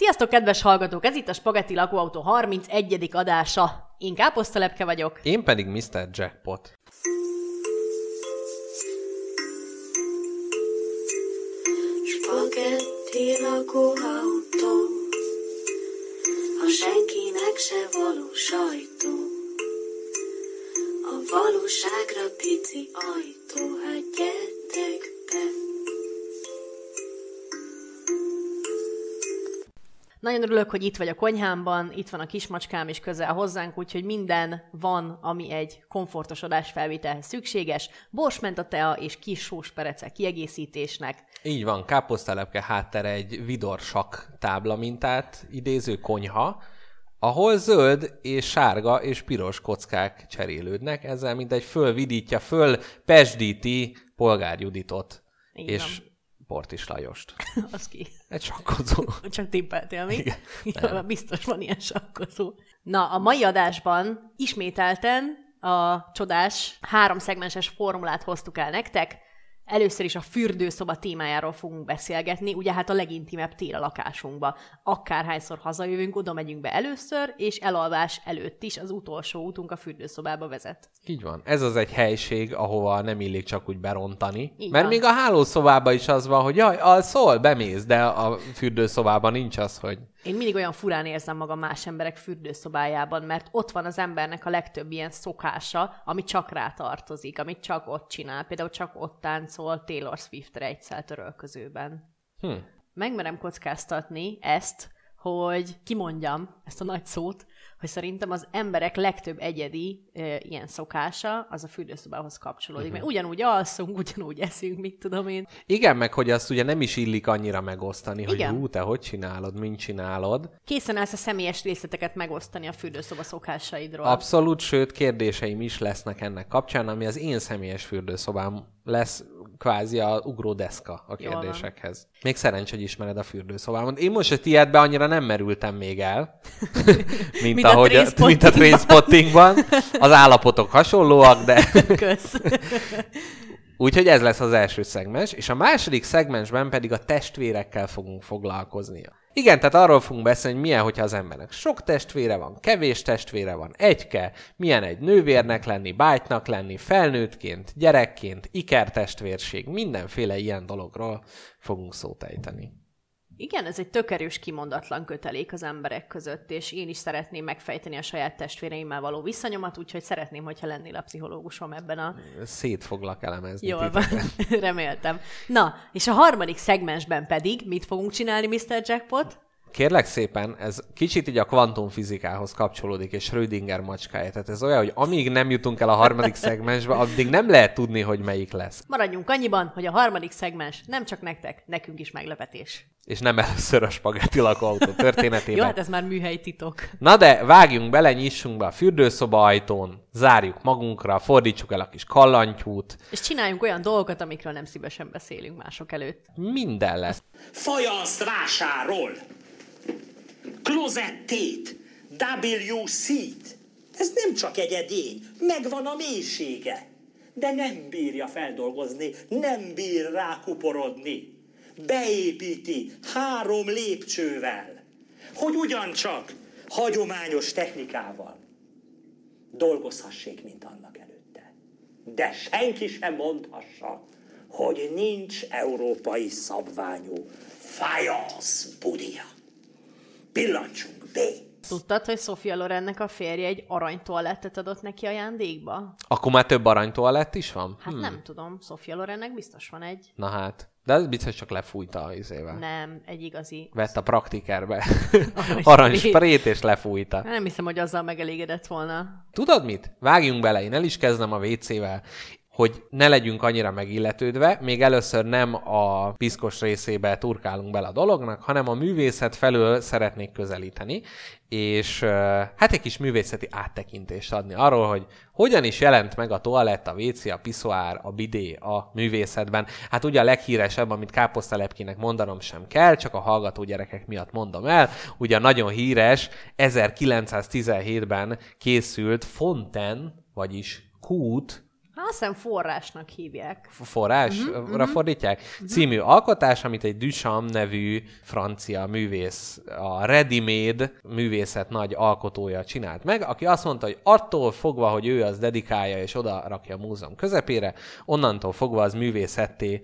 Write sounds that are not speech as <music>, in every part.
Sziasztok, kedves hallgatók! Ez itt a Spaghetti Lakóautó 31. adása. Én Káposztalepke vagyok. Én pedig Mr. Jackpot. Spaghetti lakóautó A senkinek se való sajtó A valóságra pici ajtó Hát gyertek be Nagyon örülök, hogy itt vagy a konyhámban, itt van a kismacskám is közel hozzánk, úgyhogy minden van, ami egy komfortos adásfelvételhez szükséges. Borsment a tea és kis sós perece kiegészítésnek. Így van, káposztelepke háttere egy vidorsak tábla mintát idéző konyha, ahol zöld és sárga és piros kockák cserélődnek, ezzel mint egy fölvidítja, föl pesdíti Polgár Juditot. És van. Portis Lajost. <laughs> Az ki. Egy sakkozó. <laughs> Csak tippeltél mi? Igen. <laughs> Ja, biztos van ilyen sakkozó. Na, a mai adásban ismételten a csodás háromszegmenses formulát hoztuk el nektek. Először is a fürdőszoba témájáról fogunk beszélgetni, ugye hát a legintimebb tér a lakásunkba. Akárhányszor hazajövünk, oda megyünk be először, és elalvás előtt is az utolsó útunk a fürdőszobába vezet. Így van. Ez az egy helység, ahova nem illik csak úgy berontani. Így Mert van. még a hálószobában is az van, hogy jaj, alszol, bemész, de a fürdőszobában nincs az, hogy Én mindig olyan furán érzem magam más emberek fürdőszobájában, mert ott van az embernek a legtöbb ilyen szokása, ami csak rá tartozik, amit csak ott csinál. Például csak ott táncol Taylor Swift egy törölközőben. hm, Megmerem kockáztatni ezt, hogy kimondjam ezt a nagy szót, hogy szerintem az emberek legtöbb egyedi e, ilyen szokása az a fürdőszobához kapcsolódik. Mert ugyanúgy alszunk, ugyanúgy eszünk, mit tudom én. Igen, meg hogy azt ugye nem is illik annyira megosztani, hogy Igen. hú, te hogy csinálod, mint csinálod. Készen állsz a személyes részleteket megosztani a fürdőszoba szokásaidról. Abszolút, sőt, kérdéseim is lesznek ennek kapcsán, ami az én személyes fürdőszobám lesz kvázi a ugródeszka a kérdésekhez. Még szerencs, hogy ismered a fürdőszobámot. Én most a tiédbe annyira nem merültem még el, <laughs> mint, Mint a ahogy Trainspottingban. mint a Trainspottingban. Az állapotok hasonlóak, de <laughs> Kösz. Úgyhogy ez lesz az első szegmens, és a második szegmensben pedig a testvérekkel fogunk foglalkozni. Igen, tehát arról fogunk beszélni, hogy milyen, hogyha az embernek sok testvére van, kevés testvére van, egyke, milyen egy nővérnek lenni, bátynak lenni, felnőttként, gyerekként, ikertestvérség, mindenféle ilyen dologról fogunk szót ejteni. Igen, ez egy tök erős kimondatlan kötelék az emberek között, és én is szeretném megfejteni a saját testvéreimmel való viszonyomat, úgyhogy szeretném, hogyha lennél a pszichológusom ebben a... Szét foglak elemezni. Jól van, <laughs> reméltem. Na, és a harmadik szegmensben pedig mit fogunk csinálni, Mr. Jackpot? Kérlek szépen, ez kicsit így a kvantumfizikához kapcsolódik, és Schrödinger macskája. Tehát ez olyan, hogy amíg nem jutunk el a harmadik <laughs> szegmensbe, addig nem lehet tudni, hogy melyik lesz. Maradjunk annyiban, hogy a harmadik szegmens nem csak nektek, nekünk is meglepetés. És nem először a spagetti lakóautó történetében. Jó, hát ez már műhelyi titok. Na de vágjunk bele, nyissunk be a fürdőszoba ajtón, zárjuk magunkra, fordítsuk el a kis kallantyút, És csináljunk olyan dolgokat, amikről nem szívesen beszélünk mások előtt. minden lesz. Fajanszt vásárol! Klozettét! WC-t! Ez nem csak egy edény, megvan a mélysége. De nem bírja feldolgozni, nem bír rá kuporodni. Beépíti három lépcsővel, hogy ugyancsak hagyományos technikával dolgozhassék, mint annak előtte. De senki sem mondhassa, hogy nincs európai szabványú fajansz budia. Pillancsunk B. Tudtad, hogy Sofia Lorennek a férje egy aranytoalettet adott neki ajándékba? Akkor már több aranytoalett is van? Hát hmm. nem tudom, Sofia Lorennek biztos van egy. Na hát. De ez biztos csak lefújta az izével. Nem, egy igazi. Vett a praktikerbe <laughs> Aranysprét. aranysprét és lefújta. Nem hiszem, hogy azzal megelégedett volna. Tudod mit? Vágjunk bele, én el is kezdem a WC-vel, hogy ne legyünk annyira megilletődve, még először nem a piszkos részébe turkálunk bele a dolognak, hanem a művészet felől szeretnék közelíteni, és hát egy kis művészeti áttekintést adni arról, hogy hogyan is jelent meg a toalett, a WC, a piszoár, a bidé a művészetben. Hát ugye a leghíresebb, amit káposztelepkinek mondanom sem kell, csak a hallgató gyerekek miatt mondom el, ugye a nagyon híres 1917-ben készült Fonten, vagyis kút, Azt hiszem forrásnak hívják. forrásra Mhm, uh-huh, fordítják, uh-huh. című alkotás, amit egy Duchamp nevű francia művész, a Ready Made művészet nagy alkotója csinált meg, aki azt mondta, hogy attól fogva, hogy ő az dedikálja és oda rakja a múzeum közepére, onnantól fogva az művészetté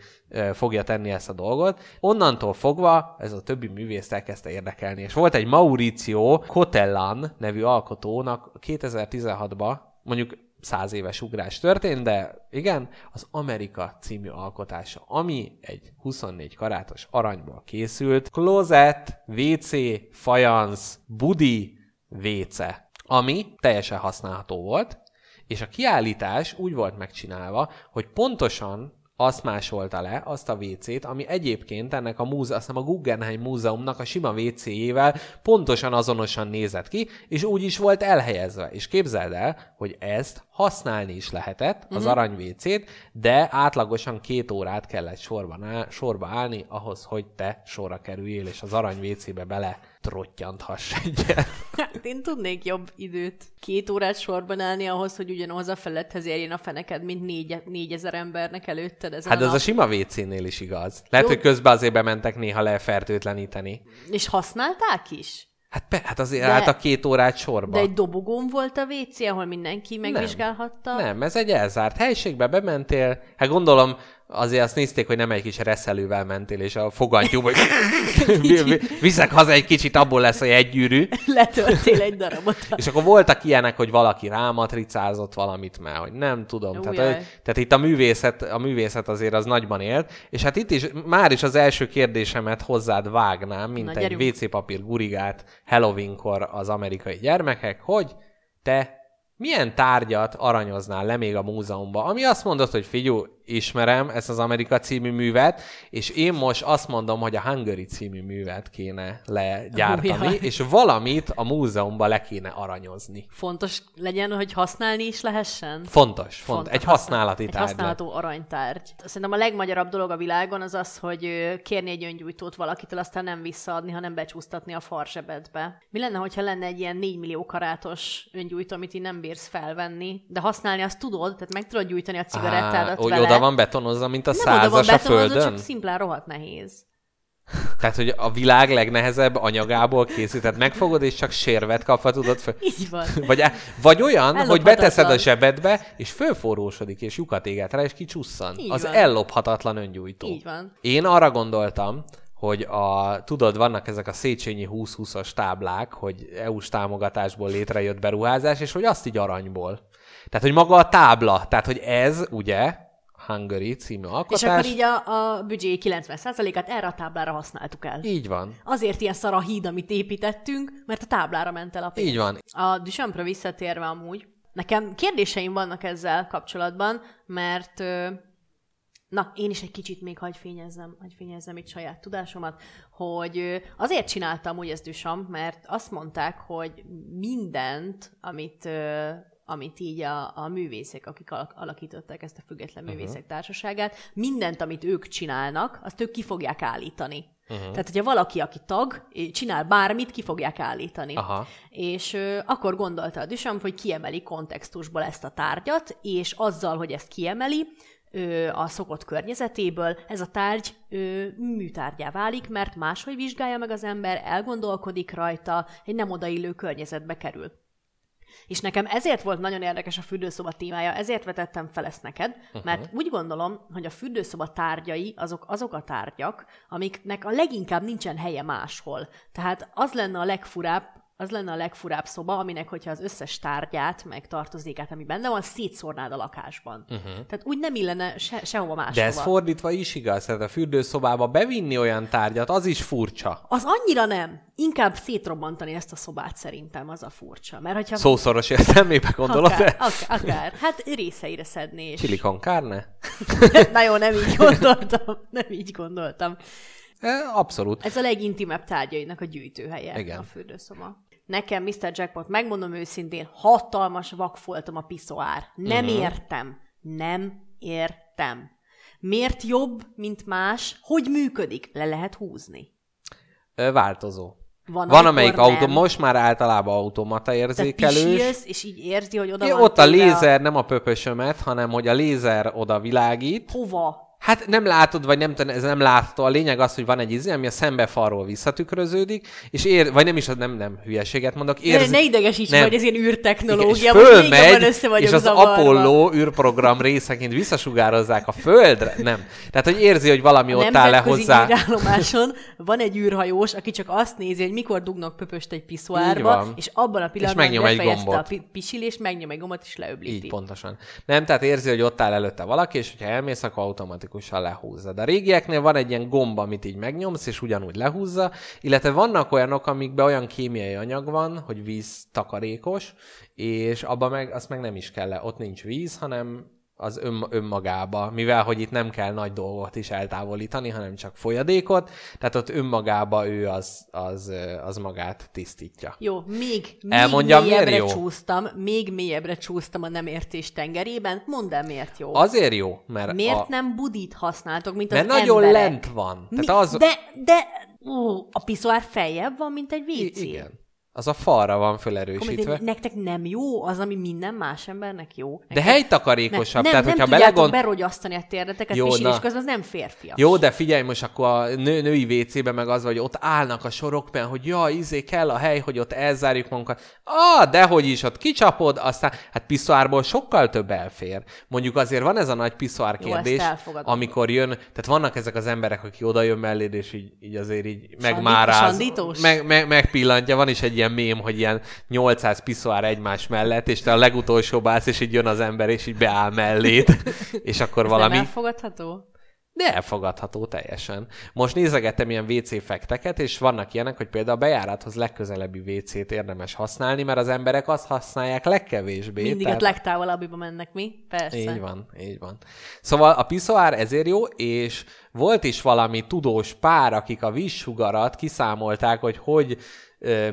fogja tenni ezt a dolgot. Onnantól fogva ez a többi művészt elkezdte érdekelni. És volt egy Mauricio Cotellan nevű alkotónak 2016-ban, mondjuk száz éves ugrás történt, de igen, az Amerika című alkotása, ami egy 24 karátos aranyból készült, closet, WC, fajansz, budi, WC, ami teljesen használható volt, és a kiállítás úgy volt megcsinálva, hogy pontosan azt másolta le, azt a WC-t, ami egyébként ennek a múze, azt hiszem a Guggenheim Múzeumnak a sima WC-jével pontosan azonosan nézett ki, és úgy is volt elhelyezve. És képzeld el, hogy ezt használni is lehetett, az arany WC-t, de átlagosan két órát kellett sorban áll, sorba állni ahhoz, hogy te sorra kerüljél, és az arany WC-be bele trottyanthass egyet. Hát én tudnék jobb időt két órát sorban állni ahhoz, hogy ugyanaz a feledhez érjen a feneked, mint négy, négyezer embernek előtted ezen Hát a ez a nap. sima WC-nél is igaz. Lehet, Jó. hogy közben azért bementek néha lefertőtleníteni. És használták is? Hát, pe, hát azért De- de, álltak két órát sorba. De egy dobogón volt a WC, ahol mindenki megvizsgálhatta? Nem, ez egy elzárt helységbe bementél. Hát gondolom, azért azt nézték, hogy nem egy kis reszelővel mentél, és a fogantyúba <laughs> vi- vi- viszek haza egy kicsit, abból lesz egy egygyűrű. Letöltél egy darabot. <laughs> És akkor voltak ilyenek, hogy valaki rámatricázott valamit, mert hogy nem tudom. Ujjaj. Tehát, tehát itt a művészet, a művészet azért az nagyban élt, és hát itt is már is az első kérdésemet hozzád vágnám, mint Na, egy. WC papír gurigát Halloweenkor az amerikai gyermekek, hogy te milyen tárgyat aranyoznál le még a múzeumba, ami azt mondod, hogy figyú, ismerem ezt az Amerika című művet, és én most azt mondom, hogy a Hungary című művet kéne legyártani, Ujjaj. és valamit a múzeumba le kéne aranyozni. Fontos legyen, hogy használni is lehessen? Fontos, fontos. Egy használati egy tárgy. használható aranytárgy. Szerintem a legmagyarabb dolog a világon az az, hogy kérni egy öngyújtót valakitől, aztán nem visszaadni, hanem becsúsztatni a farzsebedbe. Mi lenne, hogyha lenne egy ilyen 4 millió karátos öngyújtó, amit így nem bírsz felvenni, de használni azt tudod, tehát meg tudod gyújtani a cigarettádat hogy vele. Oda van betonozva, mint a nem oda van százas a földön? csak szimplán rohadt nehéz. Tehát, hogy a világ legnehezebb anyagából készített. Megfogod, és csak sérvet kapva tudod föl. Így van. <laughs> Vagy, vagy olyan, hogy beteszed a zsebedbe, és fölforrósodik, és lyukat éget rá, és kicsusszan. Így az van. ellophatatlan öngyújtó. Így van. Én arra gondoltam, hogy a, tudod, vannak ezek a Széchenyi 2020-as táblák, hogy EU-s támogatásból létrejött beruházás, és hogy azt így aranyból. Tehát, hogy maga a tábla, tehát, hogy ez, ugye, Hungary című alkotás. És akkor így a, a büdzsé 90%-át erre a táblára használtuk el. Így van. Azért ilyen szar a híd, amit építettünk, mert a táblára ment el a pénz. Így van. A Duchampra visszatérve amúgy, nekem kérdéseim vannak ezzel kapcsolatban, mert na, én is egy kicsit még hagy fényezzem, hagy fényezzem itt saját tudásomat, hogy azért csináltam úgy ezt Duchamp, mert azt mondták, hogy mindent, amit amit így a, a művészek, akik alak, alakították ezt a független Mhm. művészek uh-huh. társaságát, mindent, amit ők csinálnak, azt ők ki fogják állítani. Uh-huh. Tehát, hogyha valaki, aki tag, csinál bármit, ki fogják állítani. Aha. És ö, akkor gondolta a Duchamp, hogy kiemeli kontextusból ezt a tárgyat, és azzal, hogy ezt kiemeli, ö, a szokott környezetéből, ez a tárgy ö, műtárgyá válik, mert máshogy vizsgálja meg az ember, elgondolkodik rajta, egy nem odaillő környezetbe kerül. És nekem ezért volt nagyon érdekes a fürdőszoba témája, ezért vetettem fel ezt neked, uh-huh. mert úgy gondolom, hogy a fürdőszoba tárgyai azok azok a tárgyak, amiknek a leginkább nincsen helye máshol. Tehát az lenne a legfurább, az lenne a legfurább szoba, aminek, hogyha az összes tárgyát, meg tartozékát, ami benne van, szétszórnád a lakásban. Uh-huh. Tehát úgy nem illene se, sehova máshova. De ez fordítva is igaz, tehát a fürdőszobába bevinni olyan tárgyat, az is furcsa. Az annyira nem. Inkább szétrobbantani ezt a szobát szerintem, az a furcsa. Mert hogyha... Szószoros értelmébe gondolod? akár, de akár, akár. Hát részeire szedni. És... Chili con carne? <laughs> Na jó, nem így gondoltam. Nem így gondoltam. E, Abszolút. Ez a legintimebb tárgyainak a gyűjtőhelye Igen. a fürdőszoba. Nekem, Mr. Jackpot, megmondom őszintén, hatalmas vakfoltom a piszoár. Nem uh-huh. értem. Nem értem. Miért jobb, mint más? Hogy működik? Le lehet húzni. Ö, Változó. Van, Van amelyik nem. autó, most már általában automata pisilsz, és így érzi, hogy oda Ja, van ott a lézer nem a pöpösömet, hanem hogy a lézer oda világít. Hova? Hát nem látod, vagy nem, ez nem látható. A lényeg az, hogy van egy izé, ami a szembefalról visszatükröződik, és ér, vagy nem is, nem, nem hülyeséget mondok, Ne, érzi, ne idegesíts, nem. hogy ez ilyen igen, és űrtechnológia, még jobban fölmegy, össze vagyok és az zavarva. Apollo űrprogram részeként visszasugározzák a Földre. Nem. Tehát, hogy érzi, hogy valami A ott áll le hozzá. űrállomáson van egy űrhajós, aki csak azt nézi, hogy mikor dugnak pöpöst egy piszoárba, és abban a pillanatban megnyom egy befejezte gombot. a pi- pisilést, megnyom egy gombot, és leöblíti. Így, pontosan. Nem, tehát érzi, hogy ott áll előtte valaki, és hogyha elmész, akkor automatikusan lehúzza. De a régieknél van egy ilyen gomba, amit így megnyomsz, és ugyanúgy lehúzza, illetve vannak olyanok, amikben olyan kémiai anyag van, hogy víz takarékos, és abban meg, azt meg nem is kell le. Ott nincs víz, hanem az ön, önmagába, mivel hogy itt nem kell nagy dolgot is eltávolítani, hanem csak folyadékot, tehát ott önmagába ő az, az, az magát tisztítja. Jó, még, még Elmondjam, mélyebbre jó? csúsztam, még mélyebbre csúsztam a nem értés tengerében. Mondd el, miért jó. Azért jó, mert, Miért a, nem budit használtok, mint mert az nagyon emberek? lent van. Mi? Tehát az, De, de, ú, a piszoár feljebb van, mint egy WC. I- igen. Az a falra van Akkor fölerősítve. de nektek nem jó az, ami minden más embernek jó? De Nektek helytakarékosabb. nem, tehát, nem hogyha tudjátok belegond... berogyasztani a térdeteket, Jó, jó, pisilés közben, az nem férfias. Jó, de figyelj most akkor a nő, női WC-ben meg az, hogy ott állnak a sorokban, hogy ja, izé kell a hely, hogy ott elzárjuk magunkat. Ah, dehogy is, ott kicsapod, aztán hát piszoárból sokkal több elfér. Mondjuk azért van ez a nagy piszoár Jó, kérdés, elfogadom. amikor jön, tehát vannak ezek az emberek, aki oda jön melléd, és így, így azért így megmáráz, meg, meg, megpillantja. Van is egy ilyen mém, hogy ilyen 800 piszoár egymás mellett, és te a legutolsóbb állsz, és így jön az ember, és így beáll mellét, <laughs> és akkor Ez valami... nem elfogadható? De elfogadható teljesen. Most nézegettem ilyen WC fekteket, és vannak ilyenek, hogy például a bejárathoz legközelebbi WC-t érdemes használni, mert az emberek azt használják legkevésbé. Mindig a legtávolabbiba mennek mi? Persze. Így van, így van. Szóval a piszoár ezért jó, és volt is valami tudós pár, akik a vízsugarat kiszámolták, hogy hogy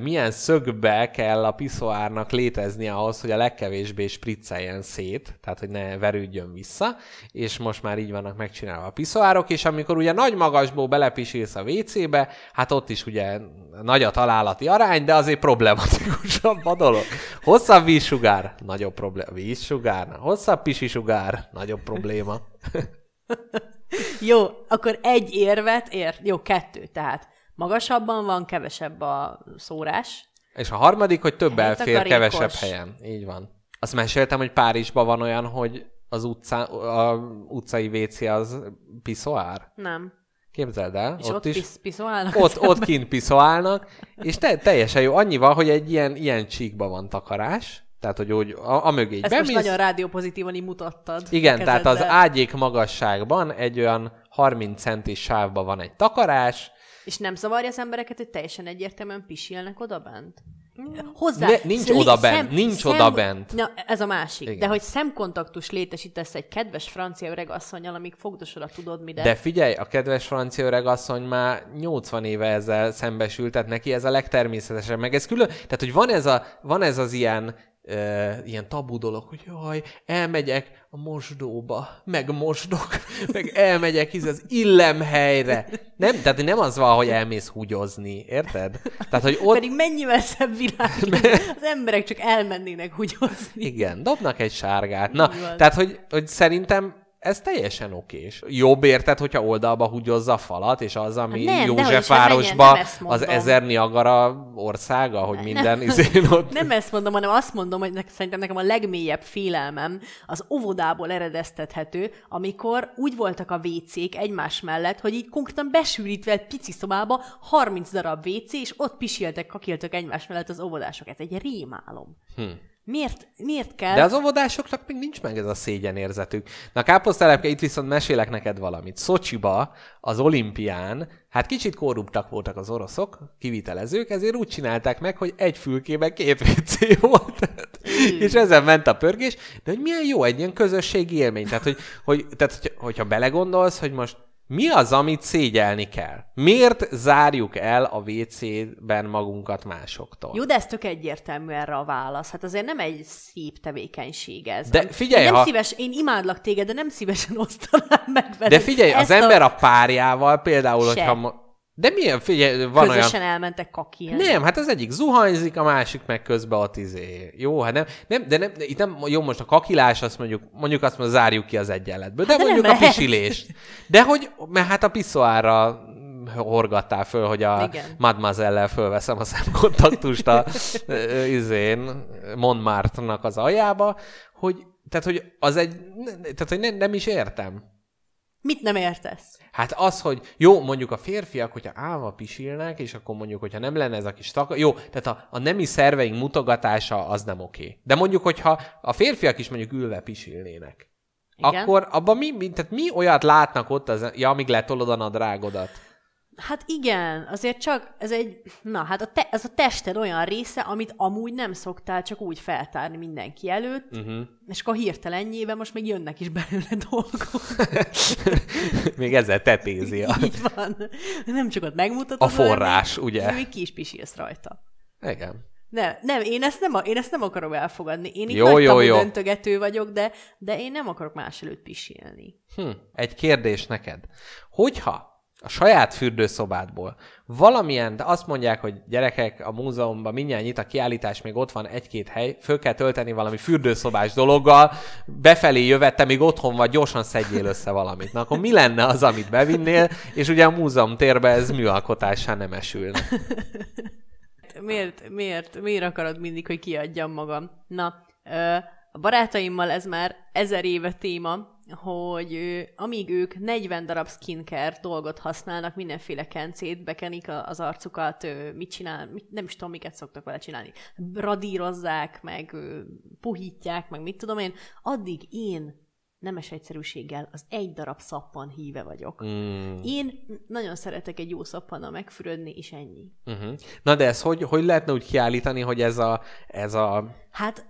milyen szögbe kell a piszoárnak létezni ahhoz, hogy a legkevésbé spricceljen szét, tehát hogy ne verődjön vissza, és most már így vannak megcsinálva a piszoárok, és amikor ugye nagy magasból belepisilsz a WC-be, hát ott is ugye nagy a találati arány, de azért problematikusabb a dolog. Hosszabb vízsugár, nagyobb probléma. Vízsugár, hosszabb pisisugár, nagyobb probléma. <laughs> <laughs> Jó, akkor egy érvet ér. Jó, kettő. Tehát magasabban van, kevesebb a szórás. És a harmadik, hogy több elfér Helytakarékos. kevesebb helyen. Így van. Azt meséltem, hogy Párizsban van olyan, hogy az utcá, a utcai WC az piszoár. Nem. Képzeld el, És ott, ott, is. pisz, piszoálnak? ott, ott kint piszoálnak, és te, teljesen jó. Annyi van, hogy egy ilyen, ilyen csíkban van takarás, tehát, hogy úgy a, a mögé Ezt most bemész. nagyon rádiópozitívan így mutattad. Igen, tehát az ágyék magasságban egy olyan 30 centis sávban van egy takarás, És nem zavarja az embereket, hogy teljesen egyértelműen pisilnek oda bent? Hozzá. Ne- nincs szli- oda bent, nincs oda bent. Na, ez a másik. Igen. De hogy szemkontaktus létesítesz egy kedves francia öregasszonyjal, amíg fogdosod a tudod mi, de... De figyelj, a kedves francia öregasszony már 80 éve ezzel szembesült, tehát neki ez a legtermészetesebb. Meg ez külön, tehát hogy van ez, a, van ez az ilyen, ö, ilyen tabu dolog, hogy jaj, elmegyek a mosdóba, meg mosdok, <laughs> meg elmegyek hisz az illemhelyre. Nem, tehát nem az van, hogy elmész húgyozni, érted? Tehát, hogy ott, Pedig mennyivel szebb világ. <laughs> az emberek csak elmennének húgyozni. Igen, dobnak egy sárgát. Na, tehát, hogy, hogy szerintem ez teljesen okés. Jobb érted, hogyha oldalba húgyozza a falat, és az, ami Hát nem, Józsefvárosba menjen, nem az ezer Niagara országa, hogy minden <laughs> izén ott... Nem ezt mondom, hanem azt mondom, hogy szerintem nekem a legmélyebb félelmem az óvodából eredeztethető, amikor úgy voltak a WC-k egymás mellett, hogy így konkrétan besűrítve egy pici szobába 30 darab WC, és ott pisiltek, kakiltak egymás mellett az óvodások. Ez egy rémálom. Hm. Miért, miért kell? De az óvodásoknak még nincs meg ez a szégyenérzetük. Na káposztelepke, itt viszont mesélek neked valamit. Szocsiba, az olimpián, hát kicsit korruptak voltak az oroszok, kivitelezők, ezért úgy csinálták meg, hogy egy fülkében két WC <laughs> volt. és ezen ment a pörgés, de hogy milyen jó egy ilyen közösségi élmény. Tehát, hogy, hogy, tehát hogy, hogyha belegondolsz, hogy most mi az, amit szégyelni kell? Miért zárjuk el a WC-ben magunkat másoktól? Jó, de ez tök egyértelmű erre a válasz. Hát azért nem egy szép tevékenység ez. De figyelj, nem ha- szíves, én imádlak téged, de nem szívesen osztanám meg veled De figyelj, az ezt ember a párjával például, Se. hogyha... De milyen, figyelj, van Közösen olyan... elmentek kakielni. Nem, hát az egyik zuhanyzik, a másik meg közben ott izé. Jó, hát nem, nem de nem, de itt nem, jó, most a kakilás, azt mondjuk, mondjuk azt mondjuk, zárjuk ki az egyenletből, de, Hát de mondjuk a lehet. pisilést. De hogy, mert hát a piszoára horgattál föl, hogy a Igen. mademoiselle fölveszem a szemkontaktust a izén, Montmartre-nak az aljába, hogy, tehát, hogy az egy, tehát, hogy nem, nem is értem. Mit nem értesz? Hát az, hogy jó, mondjuk a férfiak, hogyha állva pisilnek, és akkor mondjuk, hogyha nem lenne ez a kis taka, jó, tehát a, a nemi szerveink mutogatása az nem oké. De mondjuk, hogyha a férfiak is mondjuk ülve pisilnének, Igen. akkor abban mi, mi, tehát mi olyat látnak ott, az, ja, amíg letolod a nadrágodat? Hát igen, azért csak ez egy, na hát a te, ez a tested olyan része, amit amúgy nem szoktál csak úgy feltárni mindenki előtt, uh-huh. és akkor hirtelenjében most még jönnek is belőle dolgok. <laughs> Még ezzel tetézi a, <laughs> Így van. Nem csak ott megmutatod. a hanem forrás, még- ugye? Még ki is pisilsz rajta. Igen. Nem, nem én, ezt nem, én ezt nem akarom elfogadni. Én itt Jó, nagy jó, jó. döntögető vagyok, de, de én nem akarok más előtt pisilni. Hm, egy kérdés neked. Hogyha a saját fürdőszobádból valamilyen, de azt mondják, hogy gyerekek, a múzeumban mindjárt nyit a kiállítás, még ott van egy-két hely, föl kell tölteni valami fürdőszobás dologgal, befelé jövettem, még otthon vagy, gyorsan szedjél össze valamit. Na akkor mi lenne az, amit bevinnél, és ugye a múzeum térbe ez műalkotássá nem esülne. Miért, miért, miért akarod mindig, hogy kiadjam magam? Na, ö, a barátaimmal ez már ezer éve téma, hogy ö, amíg ők 40 darab skincare dolgot használnak, mindenféle kencét, bekenik az arcukat, mit csinál, mit, nem is tudom, miket szoktak vele csinálni. Radírozzák, meg puhítják, meg mit tudom én, addig én nemes egyszerűséggel az egy darab szappan híve vagyok. Mm. Én nagyon szeretek egy jó szappannal megfürödni, és ennyi. Uh-huh. Na de ez hogy, hogy lehetne úgy kiállítani, hogy ez a, ez a Hát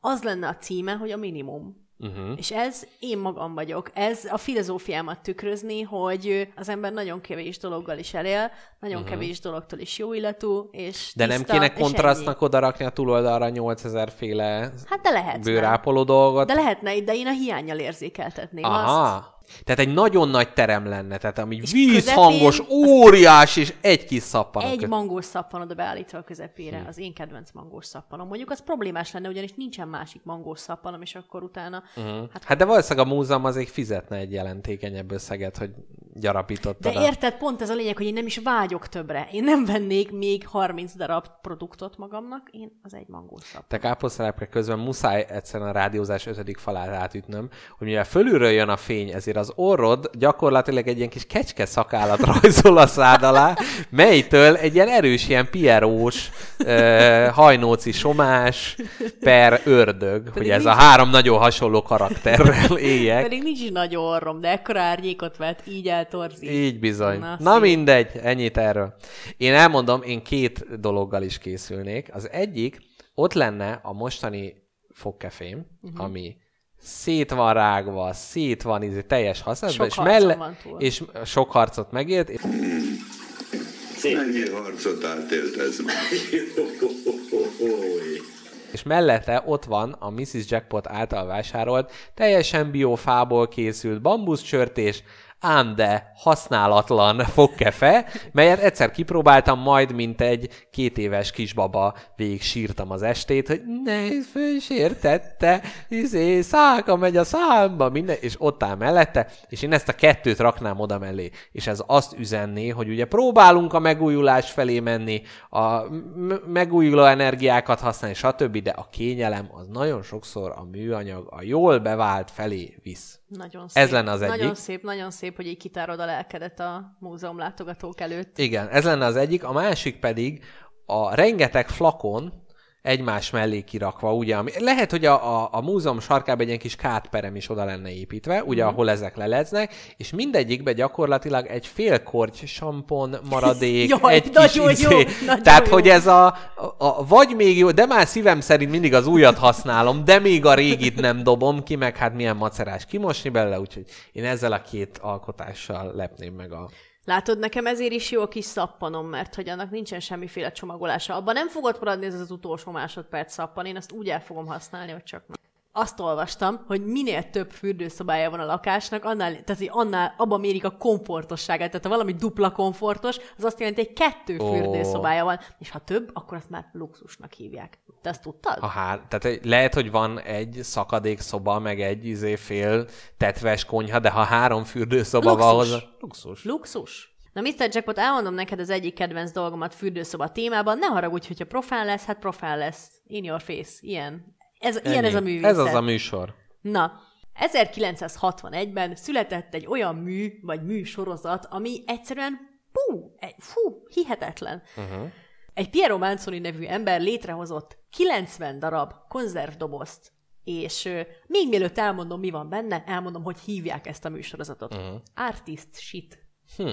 az lenne a címe, hogy a minimum. Uh-huh. És ez én magam vagyok. Ez a filozófiámat tükrözni, hogy az ember nagyon kevés dologgal is elél, nagyon uh-huh. kevés dologtól is jó illatú, és De nem tiszta, kéne kontrasztnak odarakni a túloldalra 8000 féle Hát de lehetne. bőrápoló dolgot? De lehetne, de én a hiányjal érzékeltetném azt. Tehát egy nagyon nagy terem lenne, tehát ami És vízhangos, közepén óriás, és egy kis szappan. Egy mangós szappan oda beállítva a közepére, az én kedvenc mangós szappanom. Mondjuk az problémás lenne, ugyanis nincsen másik mangós szappanom, és akkor utána... Uh-huh. Hát, Hát de valószínűleg a múzeum azért fizetne egy jelentékenyebb összeget, hogy gyarapítottad. de a- érted, pont ez a lényeg, hogy én nem is vágyok többre. Én nem vennék még 30 darab produktot magamnak, én az egy mangós szappan. Te káposztelepke közben muszáj egyszerűen a rádiózás ötödik falát átütnöm, hogy mivel fölülről jön a fény, ezért az orrod gyakorlatilag egy ilyen kis kecske szakállat rajzol a szád alá, melytől egy ilyen erős, ilyen pierós, uh, hajnóci somás per ördög, hogy ez a nincs- három nagyon hasonló karakterrel éljek. Pedig nincs is nagy orrom, de ekkora árnyékot vett, így eltorzít. Így bizony. Na, Na, szép. mindegy, ennyit erről. Én elmondom, én két dologgal is készülnék. Az egyik, ott lenne a mostani fogkefém, uh-huh. ami szét van rágva, szét van izé, teljes használatban, és, túl. és sok harcot megélt, és Mennyi harcot átélt ez már? <laughs> és mellette ott van a Mrs. Jackpot által vásárolt, teljesen biofából készült bambuszcsörtés, ám de használatlan fogkefe, melyet egyszer kipróbáltam, majd mint egy két éves kisbaba végig sírtam az estét, hogy ne, fölsértette, izé, szálka megy a számba, minden, és ott áll mellette, és én ezt a kettőt raknám oda mellé, és ez azt üzenné, hogy ugye próbálunk a megújulás felé menni, a megújuló energiákat használni, stb., de a kényelem az nagyon sokszor a műanyag a jól bevált felé visz. Nagyon szép. Ez lenne az Nagyon egyik. szép, nagyon szép, hogy így kitárod a lelkedet a múzeum látogatók előtt. Igen, ez lenne az egyik. A másik pedig a rengeteg flakon egymás mellé kirakva, ugye, ami, lehet, hogy a, a, a múzeum sarkában egy ilyen kis kátperem is oda lenne építve, ugye, Mhm. ahol ezek leleznek, és mindegyikbe gyakorlatilag egy fél korty sampon maradék, <laughs> Jaj, egy kis nagyon izé, jó, <laughs> tehát, jó. hogy ez a, a, a, vagy még jó, de már szívem szerint mindig az újat használom, de még a régit nem dobom ki, meg hát milyen macerás kimosni belőle, úgyhogy én ezzel a két alkotással lepném meg a Látod, nekem ezért is jó a kis szappanom, mert hogy annak nincsen semmiféle csomagolása. Abban nem fogod maradni ez az utolsó másodperc szappan, én azt úgy el fogom használni, hogy csak meg. Azt olvastam, hogy minél több fürdőszobája van a lakásnak, annál, tehát annál abban mérik a komfortosságát. Tehát ha valami dupla komfortos, az azt jelenti, hogy kettő Ó. fürdőszobája van. És ha több, akkor azt már luxusnak hívják. Te azt tudtad? Ha hár, tehát lehet, hogy van egy szakadék szoba, meg egy izé fél tetves konyha, de ha három fürdőszoba Luxus. van hozzá... Luxus. Luxus. Na, Mr. Jackpot, elmondom neked az egyik kedvenc dolgomat fürdőszoba témában. Ne haragudj, hogyha profán lesz, hát profán lesz. In your face. Ilyen. Ez, ilyen ez a művészet. Ez az a műsor. Na, 1961-ben született egy olyan mű, vagy műsorozat, ami egyszerűen, pú, egy, fú, hihetetlen. Uh-huh. Egy Piero Manzoni nevű ember létrehozott 90 darab konzervdobozt, és ö, még mielőtt elmondom, mi van benne, elmondom, hogy hívják ezt a műsorozatot. Uh-huh. Artist shit. Hm.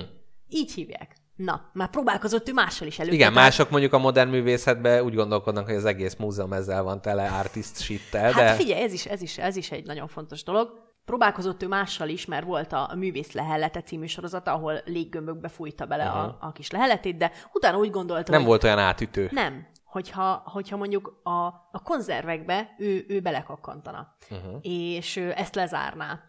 Így hívják. Na, már próbálkozott ő mással is előtte. Igen, mások mondjuk a modern művészetben úgy gondolkodnak, hogy az egész múzeum ezzel van tele artist shit-tel, Hát de... figyelj, ez is, ez, is, ez is egy nagyon fontos dolog. Próbálkozott ő mással is, mert volt a Művész Lehellete című sorozata, ahol léggömbökbe fújta bele uh-huh. a, a kis leheletét, de utána úgy gondolta, Nem hogy volt olyan átütő. nem, hogyha, hogyha mondjuk a, a konzervekbe ő, ő belekakkantana, uh-huh. és ezt lezárná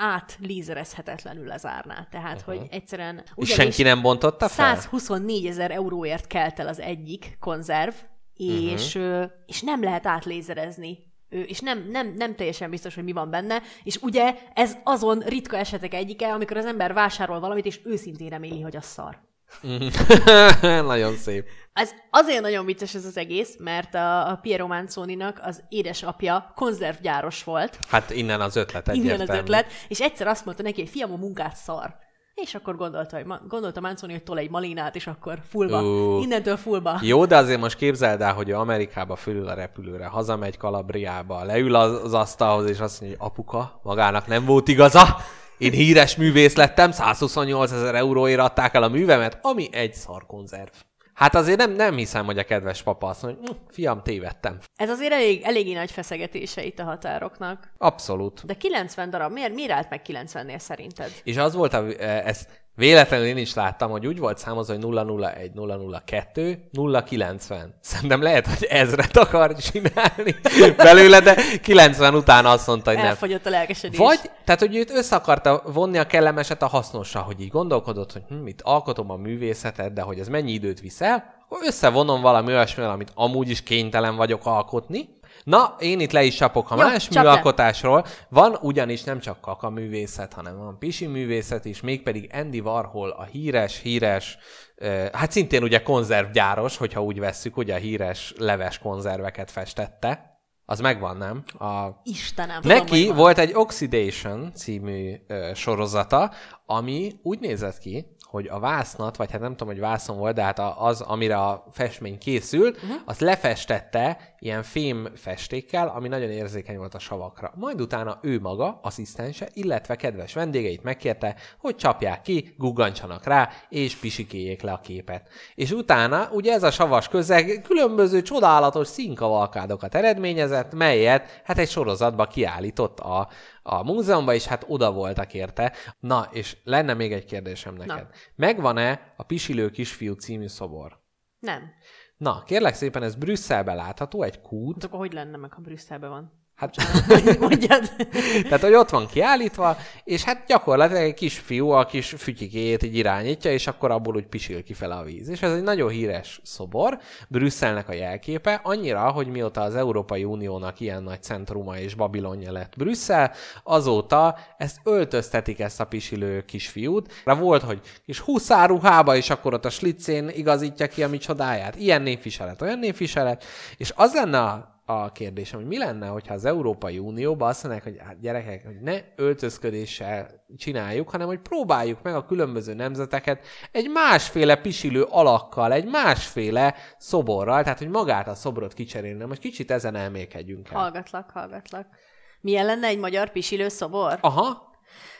át lízerezhetetlenül lezárná. Tehát, uh-huh. hogy egyszerűen... És senki nem bontotta fel? 124 ezer euróért kelt el az egyik konzerv, és, uh-huh. és nem lehet átlézerezni. És nem, nem, nem teljesen biztos, hogy mi van benne. És ugye ez azon ritka esetek egyike, amikor az ember vásárol valamit, és őszintén reméli, hogy az szar. <laughs> Nagyon szép. Ez azért nagyon vicces ez az egész, mert a, a Piero Manzoninak az édesapja konzervgyáros volt. Hát innen az ötlet Innen egyértelmű. az ötlet, és egyszer azt mondta neki, hogy fiam, a munkát szar. És akkor gondolta, hogy ma, gondolta Manzoni, hogy tol egy malinát, és akkor fullba. Ó. Innentől fullba. Jó, de azért most képzeld el, hogy Amerikába fölül a repülőre, hazamegy Kalabriába, leül az, az asztalhoz, és azt mondja, hogy apuka, magának nem volt igaza, én híres művész lettem, 128 ezer euróért adták el a művemet, ami egy szarkonzerv. Hát azért nem, nem hiszem, hogy a kedves papa azt mondja, hogy "Hm, fiam, tévedtem. Ez azért elég, eléggé nagy feszegetése itt a határoknak. Abszolút. De 90 darab, miért, miért állt meg 90-nél szerinted? És az volt, a, ezt véletlenül én is láttam, hogy úgy volt számozva, hogy 001, 002, 090. Szerintem lehet, hogy ezret akar csinálni <laughs> belőle, de 90 után azt mondta, hogy nem. Elfogyott a lelkesedés. Vagy, tehát, hogy őt össze akarta vonni a kellemeset a hasznossal, hogy így gondolkodott, hogy hm, mit alkotom a művészetet, de hogy ez mennyi időt viszel, akkor összevonom valami olyasmivel, amit amúgy is kénytelen vagyok alkotni. Na, én itt le is csapok a Jó, más műalkotásról. Van ugyanis nem csak kaka művészet, hanem van pisi művészet is, mégpedig Andy Warhol, a híres, híres, hát szintén ugye konzervgyáros, hogyha úgy vesszük, ugye a híres leves konzerveket festette. Az megvan, nem? A Istenem. tudom, Neki van. volt egy Oxidation című ö, sorozata, ami úgy nézett ki, hogy a vásznat, vagy hát nem tudom, hogy vászon volt, de hát az, amire a festmény készült, uh-huh. azt lefestette ilyen fém festékkel, ami nagyon érzékeny volt a savakra. Majd utána ő maga, asszisztense, illetve kedves vendégeit megkérte, hogy csapják ki, guggantsanak rá, és pisikéljék le a képet. És utána, ugye ez a savas közeg különböző csodálatos színkavalkádokat eredményezett, melyet hát egy sorozatba kiállított a, a múzeumban, és hát oda voltak érte. Na, és lenne még egy kérdésem neked. Na. Megvan-e a Pisilő kisfiú című szobor? Nem. Na, kérlek szépen, ez Brüsszelben látható, egy kút. Hát akkor hogy lenne meg, ha Brüsszelben van? Hát, <laughs> Mondjad. tehát, hogy ott van kiállítva, és hát gyakorlatilag egy kisfiú a kis fütyikéjét így irányítja, és akkor abból úgy pisil kifele a víz. És ez egy nagyon híres szobor, Brüsszelnek a jelképe, annyira, hogy mióta az Európai Uniónak ilyen nagy centruma és Babilonja lett Brüsszel, azóta ezt öltöztetik ezt a pisilő kisfiút. De volt, hogy kis huszáruhába, és akkor ott a slicén igazítja ki a mi csodáját. Ilyen névviselet, olyan névviselet. És az lenne a a kérdésem, hogy mi lenne, hogyha az Európai Unióban azt mondják, hogy hát gyerekek, hogy ne öltözködéssel csináljuk, hanem hogy próbáljuk meg a különböző nemzeteket egy másféle pisilő alakkal, egy másféle szoborral, tehát hogy magát a szobrot kicserélni, most kicsit ezen elmélkedjünk el. Hallgatlak, hallgatlak. Milyen lenne egy magyar pisilő szobor? Aha,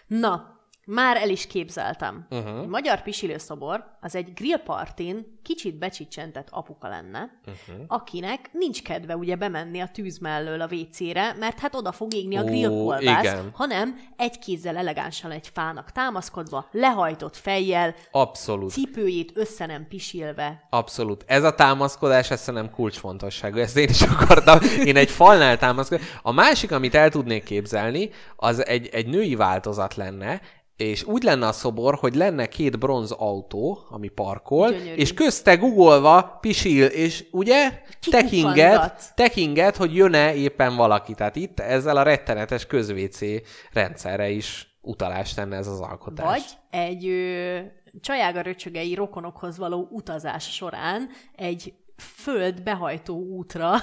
Na, Már el is képzeltem. Uh-huh. Egy magyar pisilőszobor az egy grillpartin kicsit becsicsentett apuka lenne, uh-huh. akinek nincs kedve ugye bemenni a tűz mellől a WC-re, mert hát oda fog égni a grillkolbász, hanem egy kézzel elegánsan egy fának támaszkodva, lehajtott fejjel, Abszolút. cipőjét össze nem pisilve. Abszolút. Ez a támaszkodás, ez szerintem kulcsfontosságú. Ezt én is akartam. Én egy falnál támaszkodom. A másik, amit el tudnék képzelni, az egy, egy női változat lenne, és úgy lenne a szobor, hogy lenne két bronz autó, ami parkol, Gyönyörű. és közte googolva pisil, és ugye tekinget, tekinget, hogy jön-e éppen valaki. Tehát itt ezzel a rettenetes közvécé rendszerre is utalást tenne ez az alkotás. Vagy egy ö, csajága röcsögei rokonokhoz való utazás során egy föld behajtó útra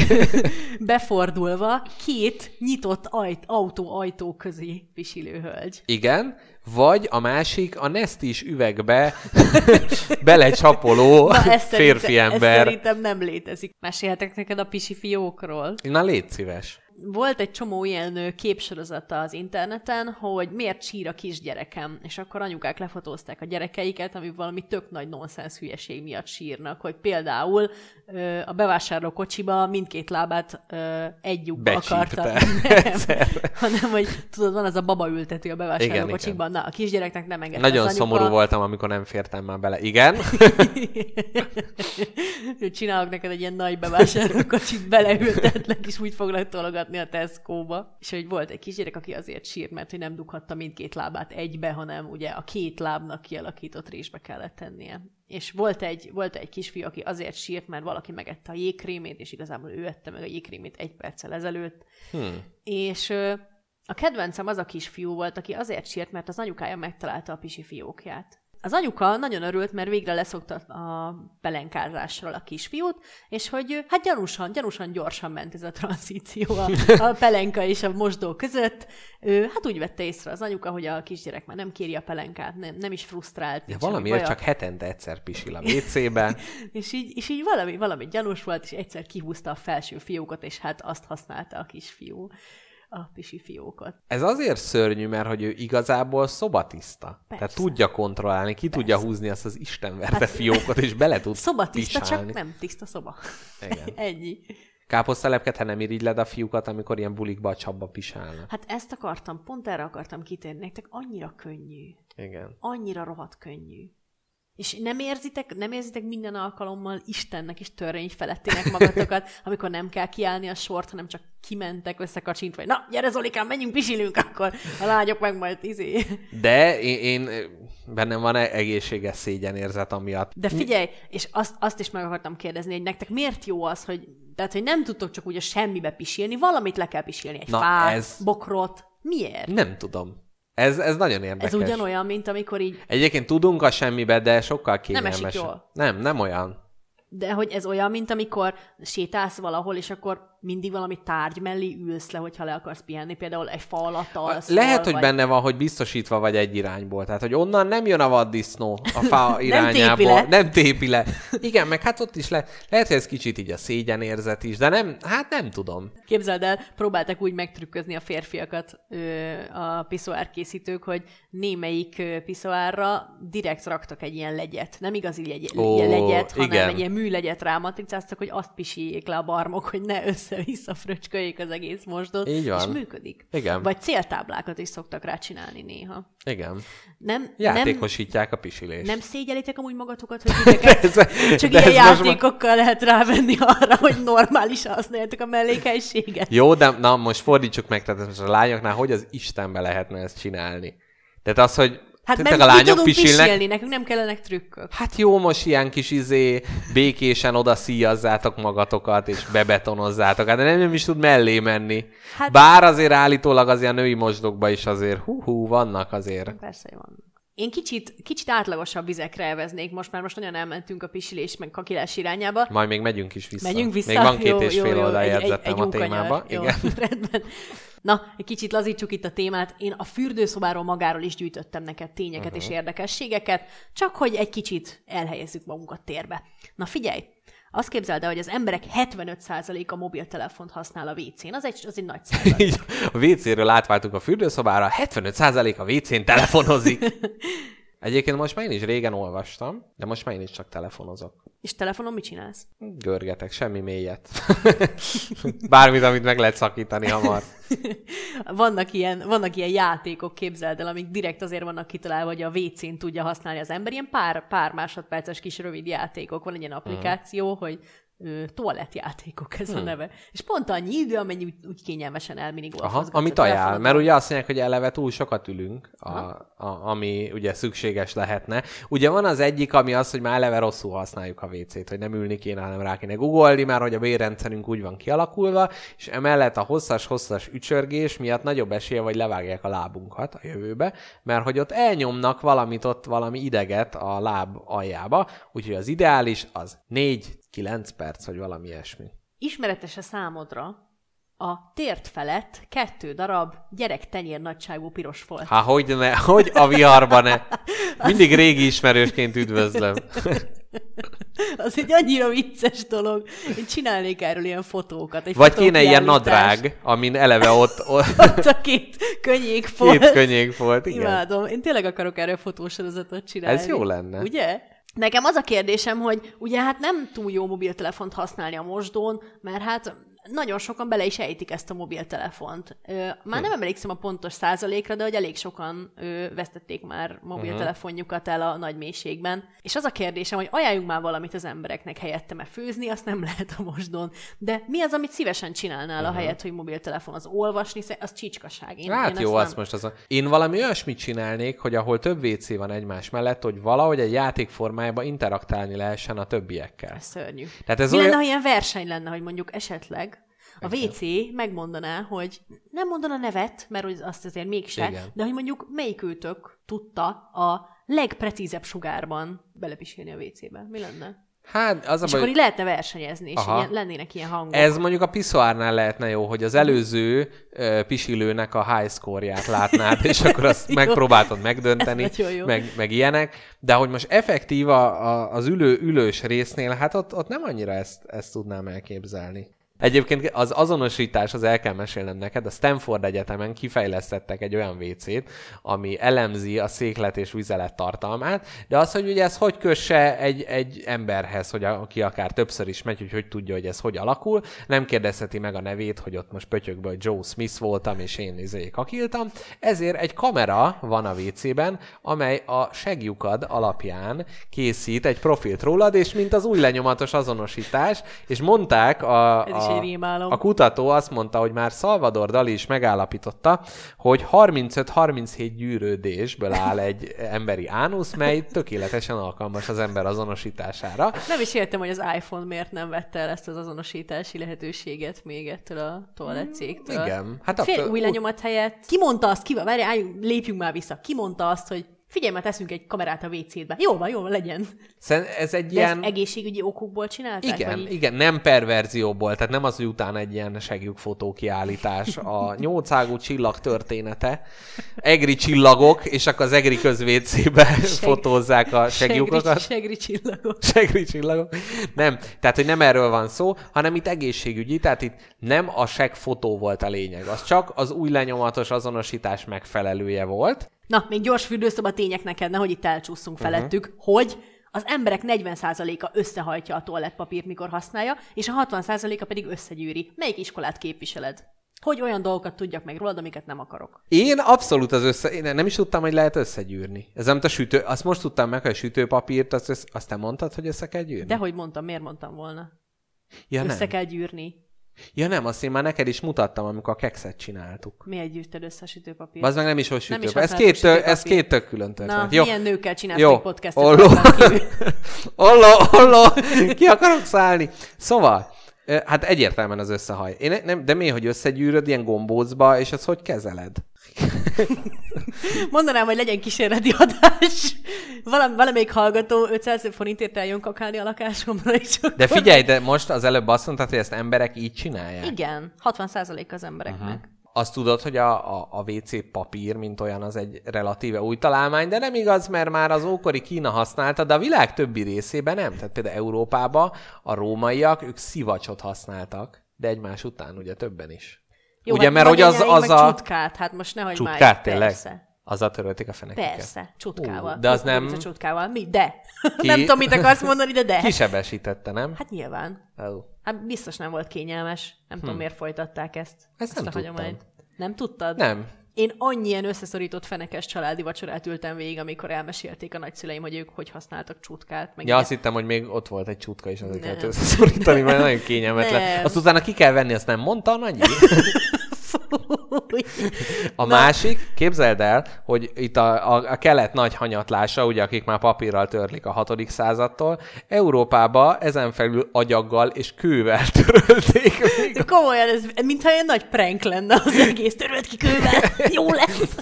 <laughs> befordulva két nyitott ajt, autó ajtó közé pisilő hölgy. Igen, vagy a másik a Nestis üvegbe <laughs> belecsapoló <laughs> Na, ez férfi szerintem, ember. Ez szerintem nem létezik. Mesélhetek neked a pisi fiókról? Na légy szíves. Volt egy csomó ilyen képsorozata az interneten, hogy miért sír a kisgyerekem, és akkor anyukák lefotózták a gyerekeiket, ami valami tök nagy nonsens hülyeség miatt sírnak, hogy például a bevásárló kocsiba mindkét lábát ö, egy lyukba Becsípte. akarta. <laughs> Nem, hanem, hogy tudod, van az a baba ültető a bevásárló Igen, kocsikban, na, a kisgyereknek nem engedte Nagyon az anyuka. szomorú voltam, amikor nem fértem már bele. Igen? <laughs> Csinálok neked egy ilyen nagy bevásárlókocsit, beleültetlek, és úgy foglak tologatni a Tesco-ba. És hogy volt egy kisgyerek, aki azért sírt, mert hogy nem dughatta mindkét lábát egybe, hanem ugye a két lábnak kialakított résbe kellett tennie. És volt egy, volt egy kisfiú, aki azért sírt, mert valaki megette a jégkrémét, és igazából ő ette meg a jégkrémét egy perccel ezelőtt. Hmm. És a kedvencem az a kisfiú volt, aki azért sírt, mert az anyukája megtalálta a pisi fiókját. Az anyuka nagyon örült, mert végre leszokta a pelenkázásról a kisfiút, és hogy hát gyanúsan, gyanúsan gyorsan ment ez a tranzíció a, a pelenka és a mosdó között. Ő, hát úgy vette észre az anyuka, hogy a kisgyerek már nem kéri a pelenkát, nem, nem is frusztrált. De valamiért baja. csak hetente egyszer pisil a WC-ben. <laughs> És így, és így valami, valami gyanús volt, és egyszer kihúzta a felső fiókot, és hát azt használta a kisfiú, a pisi fiókot. Ez azért szörnyű, mert hogy ő igazából szobatiszta. Tehát Persze. tudja kontrollálni, ki tudja húzni azt az istenverte fiókot, és bele tud Szoba tiszta, pisálni. csak nem tiszta szoba. Igen. <laughs> Ennyi. Káposztelepket, ha nem irigyled a fiúkat, amikor ilyen bulikba a csapba pisálnak. Hát ezt akartam, pont erre akartam kitérni nektek, annyira könnyű. Igen. Annyira rohadt könnyű. És nem érzitek, nem érzitek minden alkalommal Istennek és törvény felettének magatokat, <laughs> amikor nem kell kiállni a sort, hanem csak kimentek összekacsintva, hogy na, gyere Zolikám, menjünk, pisilünk, akkor a lányok meg majd izé. De én, én bennem van egy egészséges szégyenérzet amiatt. De figyelj, és azt, azt is meg akartam kérdezni, hogy nektek miért jó az, hogy, tehát, hogy nem tudtok csak úgy a semmibe pisilni, valamit le kell pisilni, egy Na, fát, ez- bokrot. Miért? Nem tudom. Ez, ez nagyon érdekes. Ez ugyanolyan, mint amikor így, Egyébként tudunk a semmibe, de sokkal Nem kényelmesebb. esik jól. Nem, nem olyan. de hogy ez olyan, mint amikor sétálsz valahol, és akkor mindig valami tárgy mellé ülsz le, hogyha le akarsz pihenni, például egy fa alatt alszol, Lehet, hogy vagy... benne van, hogy biztosítva vagy egy irányból. Tehát, hogy onnan nem jön a vaddisznó a fa <laughs> tépi irányából. le. nem tépi le. Igen, meg hát ott is le, lehet, hogy ez kicsit így a szégyenérzet is, de nem, hát nem tudom. Képzeld el, próbáltak úgy megtrükközni a férfiakat a piszoár készítők, hogy némelyik piszoárra direkt raktak egy ilyen legyet. Nem igazi legy, Ó, ilyen legyet, hanem igen. egy ilyen műlegyet rámatricáztak, hogy azt pisiljék le a barmok, hogy ne össze-vissza fröcsköljék az egész mosdót. Így van. És működik. Igen. Vagy céltáblákat is szoktak rá csinálni néha. Igen. Nem, nem, Játékosítják a pisilést. nem szégyelitek amúgy magatokat, hogy <laughs> Ez- csak de ilyen most ma- játékokkal lehet rávenni arra, hogy normálisan használjátok a mellékhelységet. Jó, de na most fordítsuk meg, tehát most a lányoknál hogy az Istenbe lehetne ezt csinálni? Tehát az, hogy Hát tényleg mert a lányok tudunk pisilnek, pisilni, nekünk nem kellenek trükkök. Hát jó, most ilyen kis izé, békésen oda szíjazzátok magatokat, és bebetonozzátok. Hát nem, nem is tud mellé menni. Hát... Bár azért állítólag az ilyen női mosdokban is azért hú-hú, vannak azért. Persze, vannak. Én kicsit, kicsit átlagosabb vizekre elveznék most, már most nagyon elmentünk a pisilés meg kakilás irányába. Majd még megyünk is vissza. Megyünk vissza. Még van két jó, és fél oldal egy a témába. Jó, Igen. <laughs> rendben. Na, egy kicsit lazítsuk itt a témát. Én a fürdőszobáról magáról is gyűjtöttem neked tényeket uh-huh. és érdekességeket, csak hogy egy kicsit elhelyezzük magunkat térbe. Na figyelj, Azt képzeld el, hogy az emberek 75%-a mobiltelefont használ a WC-n. Az egy, az egy nagy <laughs> százalék. A WC-ről átváltunk a fürdőszobára, 75% a WC-n telefonozik. <laughs> Egyébként most már én is régen olvastam, de most már én is csak telefonozok. És telefonon mit csinálsz? Görgetek, semmi mélyet. <laughs> Bármit, amit meg lehet szakítani hamar. <laughs> Vannak ilyen, vannak ilyen játékok, képzeld el, amik direkt azért vannak kitalálva, hogy a WC-n tudja használni az ember. Ilyen pár, pár másodperces kis rövid játékok. Van egy ilyen applikáció, uh-huh. hogy ö, toalettjátékok ez hmm. a neve. És pont annyi idő, amennyi úgy, úgy kényelmesen elminni Aha, amit ajánl, mert ugye azt mondják, hogy eleve túl sokat ülünk, a, a, ami ugye szükséges lehetne. Ugye van az egyik, ami az, hogy már eleve rosszul használjuk a WC-t, hogy nem ülni kéne, hanem rá kéne googolni, már hogy a bérrendszerünk úgy van kialakulva, és emellett a hosszas-hosszas ücsörgés miatt nagyobb esélye, hogy levágják a lábunkat a jövőbe, mert hogy ott elnyomnak valamit ott, valami ideget a láb aljába, úgyhogy az ideális az 4 9 perc, vagy valami ilyesmi. Ismeretes a számodra a tért felett kettő darab gyerek tenyér nagyságú piros folt. Há, hogy ne, hogy a viharban ne. Mindig régi ismerősként üdvözlöm. <laughs> Az egy annyira vicces dolog. Én csinálnék erről ilyen fotókat. Egy Vagy kéne ilyen nadrág, amin eleve ott... Ott, <laughs> ott a két könnyékfolt. Két könnyékfolt, igen. Imádom. Én tényleg akarok erről fotósorozatot csinálni. Ez jó lenne. Ugye? Nekem az a kérdésem, hogy ugye hát nem túl jó mobiltelefont használni a mosdón, mert hát nagyon sokan bele is ejtik ezt a mobiltelefont. Már nem emlékszem a pontos százalékra, de hogy elég sokan vesztették már mobiltelefonjukat el a nagy mélységben. És az a kérdésem, hogy ajánljunk már valamit az embereknek helyette, mert főzni azt nem <laughs> lehet a mosdón. De mi az, amit szívesen csinálnál uh-huh. a helyet, hogy mobiltelefon? Az olvasni, az csicskaság. Én, hát én jó, azt azt most az a... Én valami olyasmit csinálnék, hogy ahol több WC van egymás mellett, hogy valahogy egy játék formájában interaktálni lehessen a többiekkel. Ez szörnyű. Tehát ez Mi olyan... lenne, ha ilyen verseny lenne, hogy mondjuk esetleg a WC megmondaná, hogy nem mondaná nevet, mert hogy azt azért mégse, Igen. de hogy mondjuk melyik őtök tudta a legprecízebb sugárban belepisélni a WC-be. Mi lenne? Hát az a És baj, akkor így lehetne versenyezni, és Aha. ilyen, lennének ilyen hangok. Ez mondjuk a piszoárnál lehetne jó, hogy az előző uh, pisilőnek a high score-ját látnád, és <laughs> akkor azt megpróbáltad megdönteni, meg, meg ilyenek. De hogy most effektív a, a, az ülő, ülős résznél, hát ott, ott nem annyira ezt, ezt tudnám elképzelni. Egyébként az azonosítás, az el kell mesélnem neked, a Stanford Egyetemen kifejlesztettek egy olyan WC-t, ami elemzi a széklet és vizelet tartalmát, de az, hogy ugye ez hogy kösse egy, egy emberhez, hogy a, aki akár többször is megy, hogy hogy tudja, hogy ez hogy alakul, nem kérdezheti meg a nevét, hogy ott most pötyökből hogy Joe Smith voltam, és én izé kakiltam, ezért egy kamera van a WC-ben, amely a segjukad alapján készít egy profilt rólad, és mint az új lenyomatos azonosítás, és mondták a, Ez rémálom. a kutató azt mondta, hogy már Salvador Dali is megállapította, hogy 35-37 gyűrődésből áll egy emberi ánusz, mely tökéletesen alkalmas az ember azonosítására. Nem is értem, hogy az iPhone miért nem vette el ezt az azonosítási lehetőséget még ettől a toalett cégtől. Igen. Hát Fél attól- új lenyomat helyett. Ki mondta azt, ki, várj, álljunk, lépjünk már vissza. Ki mondta azt, hogy figyelj, már teszünk egy kamerát a WC-be. Jó van, jó van, legyen. Szerintem ez egy De ilyen... ezt egészségügyi okokból csinálták? Igen, vagy igen, nem perverzióból, tehát nem az, hogy utána egy ilyen segjük fotókiállítás. A nyolcágú csillag története, egri csillagok, és akkor az egri közvécébe fotózzák a segjukokat. Segri, segri csillagok. segri csillagok. Nem, tehát, hogy nem erről van szó, hanem itt egészségügyi, tehát itt nem a seg fotó volt a lényeg, az csak az új lenyomatos azonosítás megfelelője volt. Na, még gyors fürdőszoba tények neked, nehogy itt elcsúszunk Mhm. felettük, uh-huh. hogy az emberek 40%-a összehajtja a toalettpapírt, mikor használja, és a 60%-a pedig összegyűri. Melyik iskolát képviseled? Hogy olyan dolgokat tudjak meg rólad, amiket nem akarok. Én abszolút az össze... Én nem is tudtam, hogy lehet összegyűrni. Ez nem a sütő... Azt most tudtam meg, hogy a sütőpapírt, azt, azt te mondtad, hogy össze kell gyűrni? De hogy mondtam, miért mondtam volna? ja, nem. Össze kell gyűrni. Ja nem, azt én már neked is mutattam, amikor a kekszet csináltuk. Miért gyűjtöd össze a sütőpapírt? Az meg nem is, hogy Nem is sütőpapír. Ez használtuk két, tök, ez két tök külön Na, történet. milyen nőkkel csinálsz Jó. podcastet? Olló. <laughs> Olló, olló, ki akarok szállni. Szóval, hát egyértelműen az összehaj. Én nem, de mi, hogy összegyűröd ilyen gombócba, és ezt hogy kezeled? Mondanám, hogy legyen kísérleti adás. Valam, valamelyik hallgató 500 forintért eljön kakálni a lakásomra, és akkor... De figyelj, de most az előbb azt mondtad, hogy ezt emberek így csinálják. Igen, 60% az embereknek. Uh-huh. Azt tudod, hogy a, a, a WC papír, mint olyan, az egy relatíve új találmány, de nem igaz, mert már az ókori Kína használta, de a világ többi részében nem. Tehát például Európában a rómaiak, ők szivacsot használtak, de egymás után ugye többen is. Jó, ugye, hát mert hogy az, az a... Csutkát, hát most nehogy Csutkát, már. tényleg? Persze. Azzal törölték a feneküket. Persze, csutkával. Ú, de az Hogy nem- a Csutkával. Mi? De. <laughs> Ki? nem tudom, mit akarsz mondani, de de. Kisebesítette, nem? Hát nyilván. Oh. Hát biztos nem volt kényelmes. Nem tudom, miért folytatták ezt. Hm. Ezt nem a tudtam. hagyományt. Nem tudtad? Nem. Én annyi ilyen összeszorított fenekes családi vacsorát ültem végig, amikor elmesélték a nagyszüleim, hogy ők hogy használtak csutkát. Meg Ja, így- azt hittem, hogy még ott volt egy csutka is, azért kellett összeszorítani, mert nagyon kényelmetlen. Nem. Azt utána ki kell venni, azt nem mondta a nagyi? <laughs> A másik, képzeld el, hogy itt a, a, a kelet nagy hanyatlása, ugye akik már papírral törlik a 6. századtól, Európába ezen felül agyaggal és kővel törölték. Még. De komolyan, ez mintha egy nagy prank lenne az egész. Törölt ki kővel, jó lesz.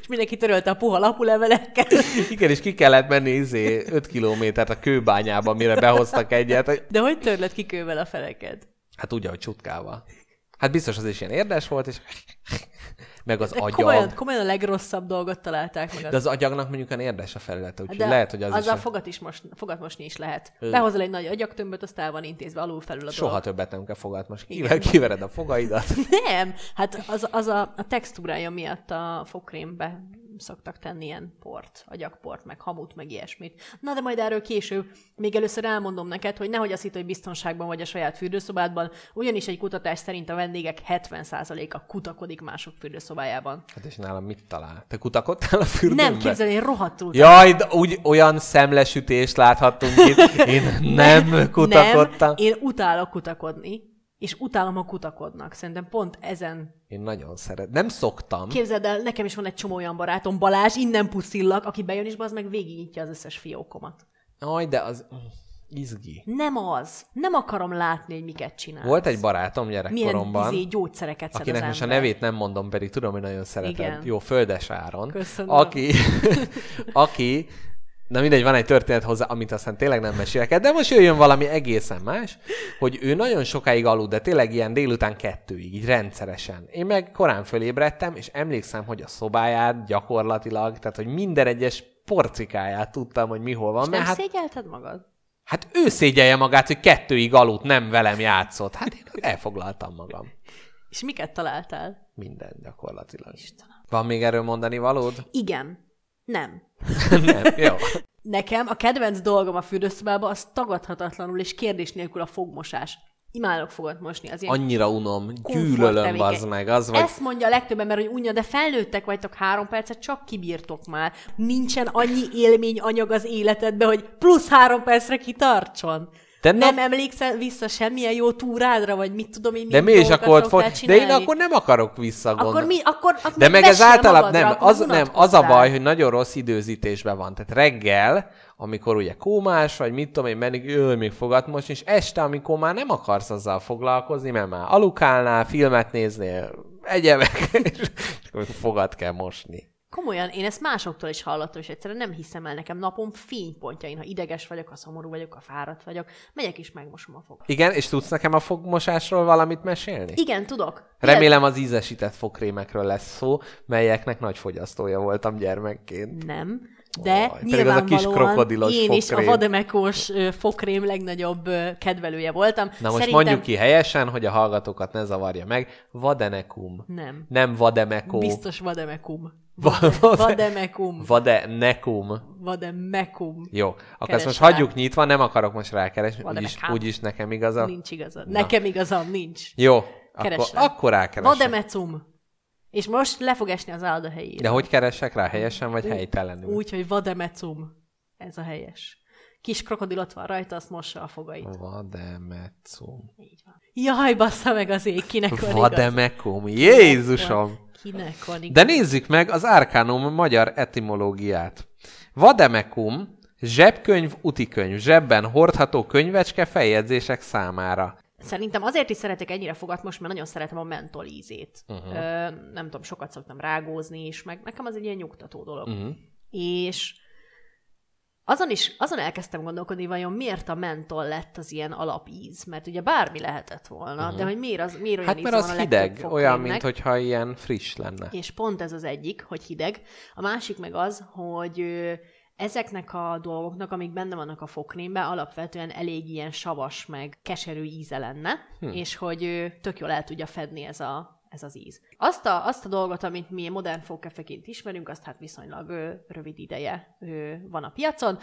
és mindenki törölte a puha lapulevelekkel. Igen, és ki kellett menni izé 5 kilométert a kőbányába, mire behoztak egyet. De hogy törled ki kővel a feleked? Hát úgy, ahogy csutkával. Hát biztos az is ilyen érdes volt, és <laughs> meg az De agyag. komolyan, komolyan a legrosszabb dolgot találták meg. De az agyagnak mondjuk olyan érdes a felülete, úgyhogy De lehet, hogy az azzal is... fogat is most, fogat mosni is lehet. Behozol egy nagy agyagtömböt, azt el van intézve alul felül a Soha dolog. többet nem kell fogat most. Kivel kivered a fogaidat. <laughs> Nem, hát az, az a, a textúrája miatt a fogkrémbe szoktak tenni ilyen port, agyagport, meg hamut, meg ilyesmit. Na de majd erről később. Még először elmondom neked, hogy nehogy azt hitt, hogy biztonságban vagy a saját fürdőszobádban, ugyanis egy kutatás szerint a vendégek 70%-a kutakodik mások fürdőszobájában. Hát és nálam mit talál? Te kutakodtál a fürdőben? Nem, képzelni, én rohadtul. Jaj, de úgy olyan szemlesütést láthattunk itt. Én <laughs> nem kutakodtam. Nem, én utálok kutakodni, és utálom, ha kutakodnak. Szerintem pont ezen Én nagyon szeret. Nem szoktam. Képzeld el, nekem is van egy csomó olyan barátom, Balázs, innen puszillak, aki bejön és az meg végignyitja az összes fiókomat. Aj, de az izgi. Nem az. Nem akarom látni, hogy miket csinálsz. Volt egy barátom Milyen gyerekkoromban, izé, gyógyszereket szed akinek most a nevét nem mondom, pedig tudom, hogy nagyon szereted. Igen. Jó, Földes Áron. Köszönöm. Aki, <laughs> <laughs> aki, na mindegy, van egy történet hozzá, amit aztán tényleg nem mesélek el, de most jöjjön valami egészen más, hogy ő nagyon sokáig aludt, de tényleg ilyen délután kettőig, így rendszeresen. Én meg korán fölébredtem, és emlékszem, hogy a szobáját gyakorlatilag, tehát hogy minden egyes porcikáját tudtam, hogy mi hol van. És nem hát, szégyelted magad? hát ő szégyelje magát, hogy kettőig aludt, nem velem játszott. Hát én elfoglaltam magam. És miket találtál? Minden gyakorlatilag. Istenem. Van még erről mondani valód? Igen. Nem. <laughs> nem. Jó. Nekem a kedvenc dolgom a fürdőszobában az tagadhatatlanul és kérdés nélkül a fogmosás. Imádok fogat mosni. Az ilyen Annyira unom, gyűlölöm, bazd meg, az vagy... Ezt mondja a legtöbb ember, hogy unja, de felnőttek vagytok három percet, csak kibírtok már. Nincsen annyi élményanyag az életedbe, hogy plusz három percre kitartson. De nem na- emlékszel vissza semmilyen jó túrádra, vagy mit tudom én, De mi is akkor fog... De én akkor nem akarok visszagondolni. Akkor mi? Akkor, akkor De meg ez általában nem, az, nem, az a baj, hogy nagyon rossz időzítésben van. Tehát reggel, amikor ugye kómás, vagy mit tudom én, menni, ő még fogat most, és este, amikor már nem akarsz azzal foglalkozni, mert már alukálnál, filmet néznél, egyebek, <laughs> és akkor fogat kell mosni. Komolyan, én ezt másoktól is hallottam, és egyszerűen nem hiszem el nekem napom fénypontjain. Ha ideges vagyok, ha szomorú vagyok, ha fáradt vagyok, megyek és megmosom a fogam. Igen, és tudsz nekem a fogmosásról valamit mesélni? Igen, tudok. Remélem az ízesített fogkrémekről lesz szó, melyeknek nagy fogyasztója voltam gyermekként. Nem. De Oj, pedig az a kis nyilvánvalóan krokodilos én is a ö, fogkrém legnagyobb kedvelője voltam. Na most Szerintem mondjuk ki helyesen, hogy a hallgatókat ne zavarja meg. Vadenekum. Nem. Nem vademekó. Biztos vademekum. Va- va- <laughs> Vademekum. Vadenekum. Vademekum. Jó, akkor ezt Keresd most rá. hagyjuk nyitva, nem akarok most rákeresni, úgyis, úgyis nekem igaza. Nincs igazad. Nekem igazam nincs. Jó, akkor, Keresd rá. akkor rákeresek. Vademecum. És most le fog esni az álda helyére. De hogy keresek rá, helyesen vagy helytelenül? Úgy, hogy vademecum. Ez a helyes. Kis krokodil ott van rajta, azt mossa a fogait. Vademecum. Így van. Jaj, bassza meg az ég, kinek van igaz. Vademekum. Jézusom! Kinek van igaz. De nézzük meg az Arcanum magyar etimológiát. Vademekum, zsebkönyv, utikönyv, zsebben hordható könyvecske feljegyzések számára. Szerintem azért is szeretek ennyire fogat most, mert nagyon szeretem a mentol ízét. Uh-huh. Ö, nem tudom, sokat szoktam rágózni is, meg nekem az egy ilyen nyugtató dolog. Uh-huh. És azon is, azon elkezdtem gondolkodni, vajon miért a mentol lett az ilyen alapíz, mert ugye bármi lehetett volna, uh-huh. de hogy miért, az, miért olyan Hát mert az hideg, olyan, mint hogyha ilyen friss lenne. És pont ez az egyik, hogy hideg. A másik meg az, hogy ezeknek a dolgoknak, amik benne vannak a fogkrémben, alapvetően elég ilyen savas, meg keserű íze lenne, hm. és hogy tök jól el tudja fedni ez a ez az íz. Azt a, azt a dolgot, amit mi modern fogkefeként ismerünk, azt hát viszonylag ö, rövid ideje ö, van a piacon,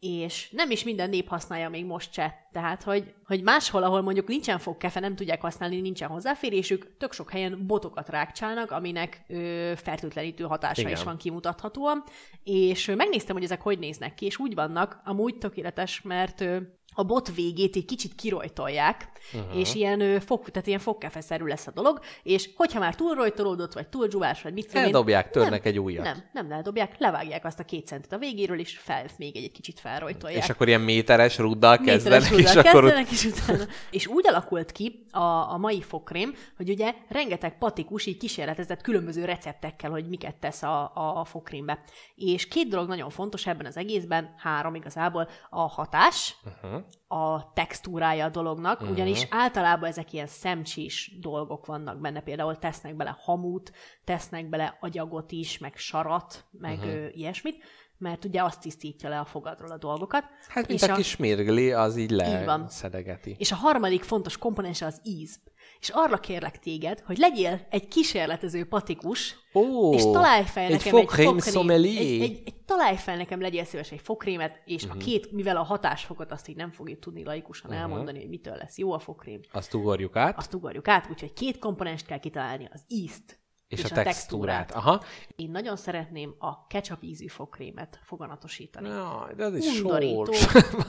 és nem is minden nép használja még most se. Tehát, hogy, hogy máshol, ahol mondjuk nincsen fogkefe, nem tudják használni, nincsen hozzáférésük, tök sok helyen botokat rákcsálnak, aminek ö, fertőtlenítő hatása Igen. is van kimutathatóan, és ö, megnéztem, hogy ezek hogy néznek ki, és úgy vannak, amúgy tökéletes, mert ö, a bot végét egy kicsit kirojtolják, uh-huh. és ilyen, ö, fog, tehát ilyen fogkefeszerű lesz a dolog, és hogyha már túlrojtolódott, vagy túl dzsúvás, vagy mit tudom Eldobják, törnek nem, egy újat. Nem, nem eldobják, levágják azt a két centet a végéről, és fel még egy, egy kicsit felrojtolják. És akkor ilyen méteres ruddal Méteres kezdenek, és ruddal akkor kezdenek, és utána. És úgy alakult ki a, a mai fogkrém, hogy ugye rengeteg patikus így kísérletezett különböző receptekkel, hogy miket tesz a, a fogkrémbe. És két dolog nagyon fontos ebben az egészben, három igazából, a hatás, uh-huh. A textúrája a dolognak, uh-huh. ugyanis általában ezek ilyen szemcsés dolgok vannak benne, például tesznek bele hamut, tesznek bele agyagot is, meg sarat, meg uh-huh. ö, ilyesmit, mert ugye azt tisztítja le a fogadról a dolgokat. Hát, mint És a kis mérgli, az így Így van. leszedegeti. és a harmadik fontos komponense az íz. És arra kérlek téged, hogy legyél egy kísérletező patikus, Ó, és találj fel egy nekem fogkrém fogkrém- sommelier. Egy, egy, egy, találj fel nekem, legyél szíves egy fogkrémet, és Mhm. uh-huh. a két, mivel a hatásfokot azt így nem fogjuk tudni laikusan uh-huh. elmondani, hogy mitől lesz jó a fogkrém, Azt ugorjuk át, azt ugorjuk át, úgyhogy két komponenst kell kitalálni, az ízt és, a textúrát. Aha. Én nagyon szeretném a ketchup ízű fogkrémet foganatosítani. Jaj, de az is Undorító,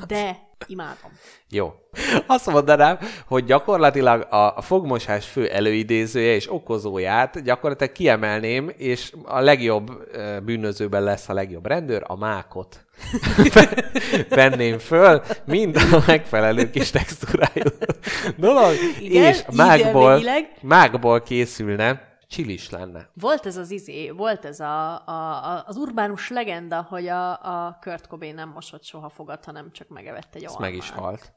de imádom. Jó. Azt mondanám, hogy gyakorlatilag a a fogmosás fő előidézője és okozóját gyakorlatilag kiemelném, és a legjobb bűnözőben lesz a legjobb rendőr, a mákot. <laughs> Venném föl, mind a megfelelő kis textúrájú dolog, Igen, és ízélményileg. mákból készülne, csilis lenne. Volt ez az izé, volt ez a, a, a, az urbánus legenda, hogy a, a Kurt Cobain nem mosott soha fogat, hanem csak megevett egy almát. meg is halt.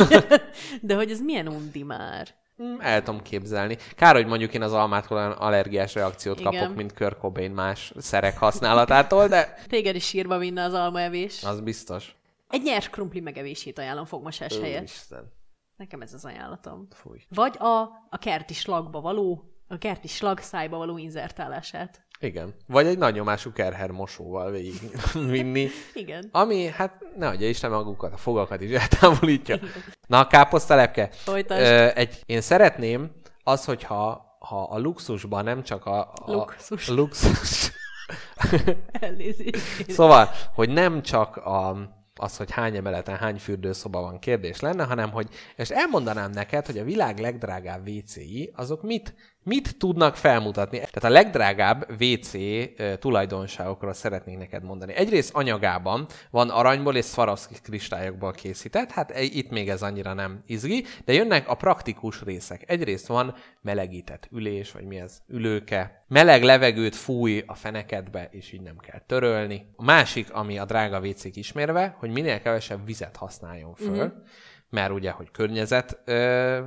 <laughs> De hogy ez milyen undi már. Mm, El tudom képzelni. Kár, hogy mondjuk én az almától olyan allergiás reakciót Igen. kapok, mint Kurt Cobain más szerek használatától, de Téged is sírba vinne az almaevés. az biztos. Egy nyers krumpli megevését ajánlom fogmosás helyett. Isten. Nekem ez az ajánlatom. Fúj. Vagy a, a kerti slagba való, a kerti slag szájba való inzertálását. Igen. Vagy egy nagy nyomású kerher mosóval végig <laughs> vinni. Igen. Ami, hát ne adja Isten magukat, a fogakat is eltávolítja. Na, a káposztalepke. Folytasd. Ö, egy, én szeretném az, hogyha ha a luxusban nem csak a... a Luxus. luxus. <laughs> Elnézést. Szóval, hogy nem csak a, az, hogy hány emeleten hány fürdőszoba van kérdés lenne, hanem hogy, és elmondanám neked, hogy a világ legdrágább WC-i, azok mit, mit tudnak felmutatni. Tehát a legdrágább WC tulajdonságokról szeretnék neked mondani. Egyrészt anyagában van aranyból és Swarovski kristályokból készített, hát e- itt még ez annyira nem izgi, de jönnek a praktikus részek. Egyrészt van melegített ülés, vagy mi ez, ülőke. Meleg levegőt fúj a fenekedbe, és így nem kell törölni. A másik, ami a drága WC-k ismérve, hogy minél kevesebb vizet használjon föl, mm-hmm. Mert ugye, hogy környezet ö,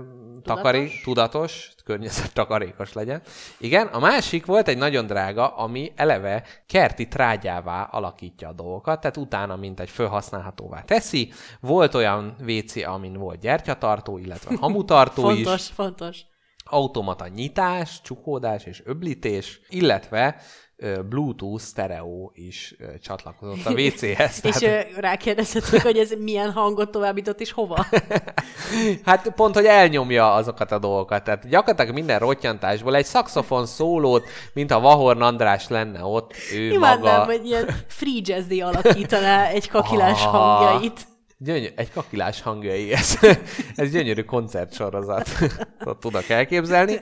takari, tudatos, környezet takarékos legyen. Igen, a másik volt egy nagyon drága, ami eleve kerti trágyává alakítja a dolgokat, tehát utána, mint egy felhasználhatóvá teszi. Volt olyan WC, amin volt gyertyatartó, illetve <laughs> hamutartó is Fontos, fontos. automata nyitás, csukódás és öblítés, illetve Bluetooth stereo is csatlakozott a WC-hez. <laughs> És Tehát, rákérdezhetünk, hogy ez milyen hangot továbbított és hova? <laughs> hát pont, hogy elnyomja azokat a dolgokat. Tehát gyakorlatilag minden rottyantásból egy szaxofon szólót, mint a Vahorn András lenne ott, ő Imádnám, maga. hogy ilyen free jazzy alakítaná egy kakilás hangjait. Gyönyör, egy kakilás hangjai, ez, ez gyönyörű koncertsorozat, tudok elképzelni.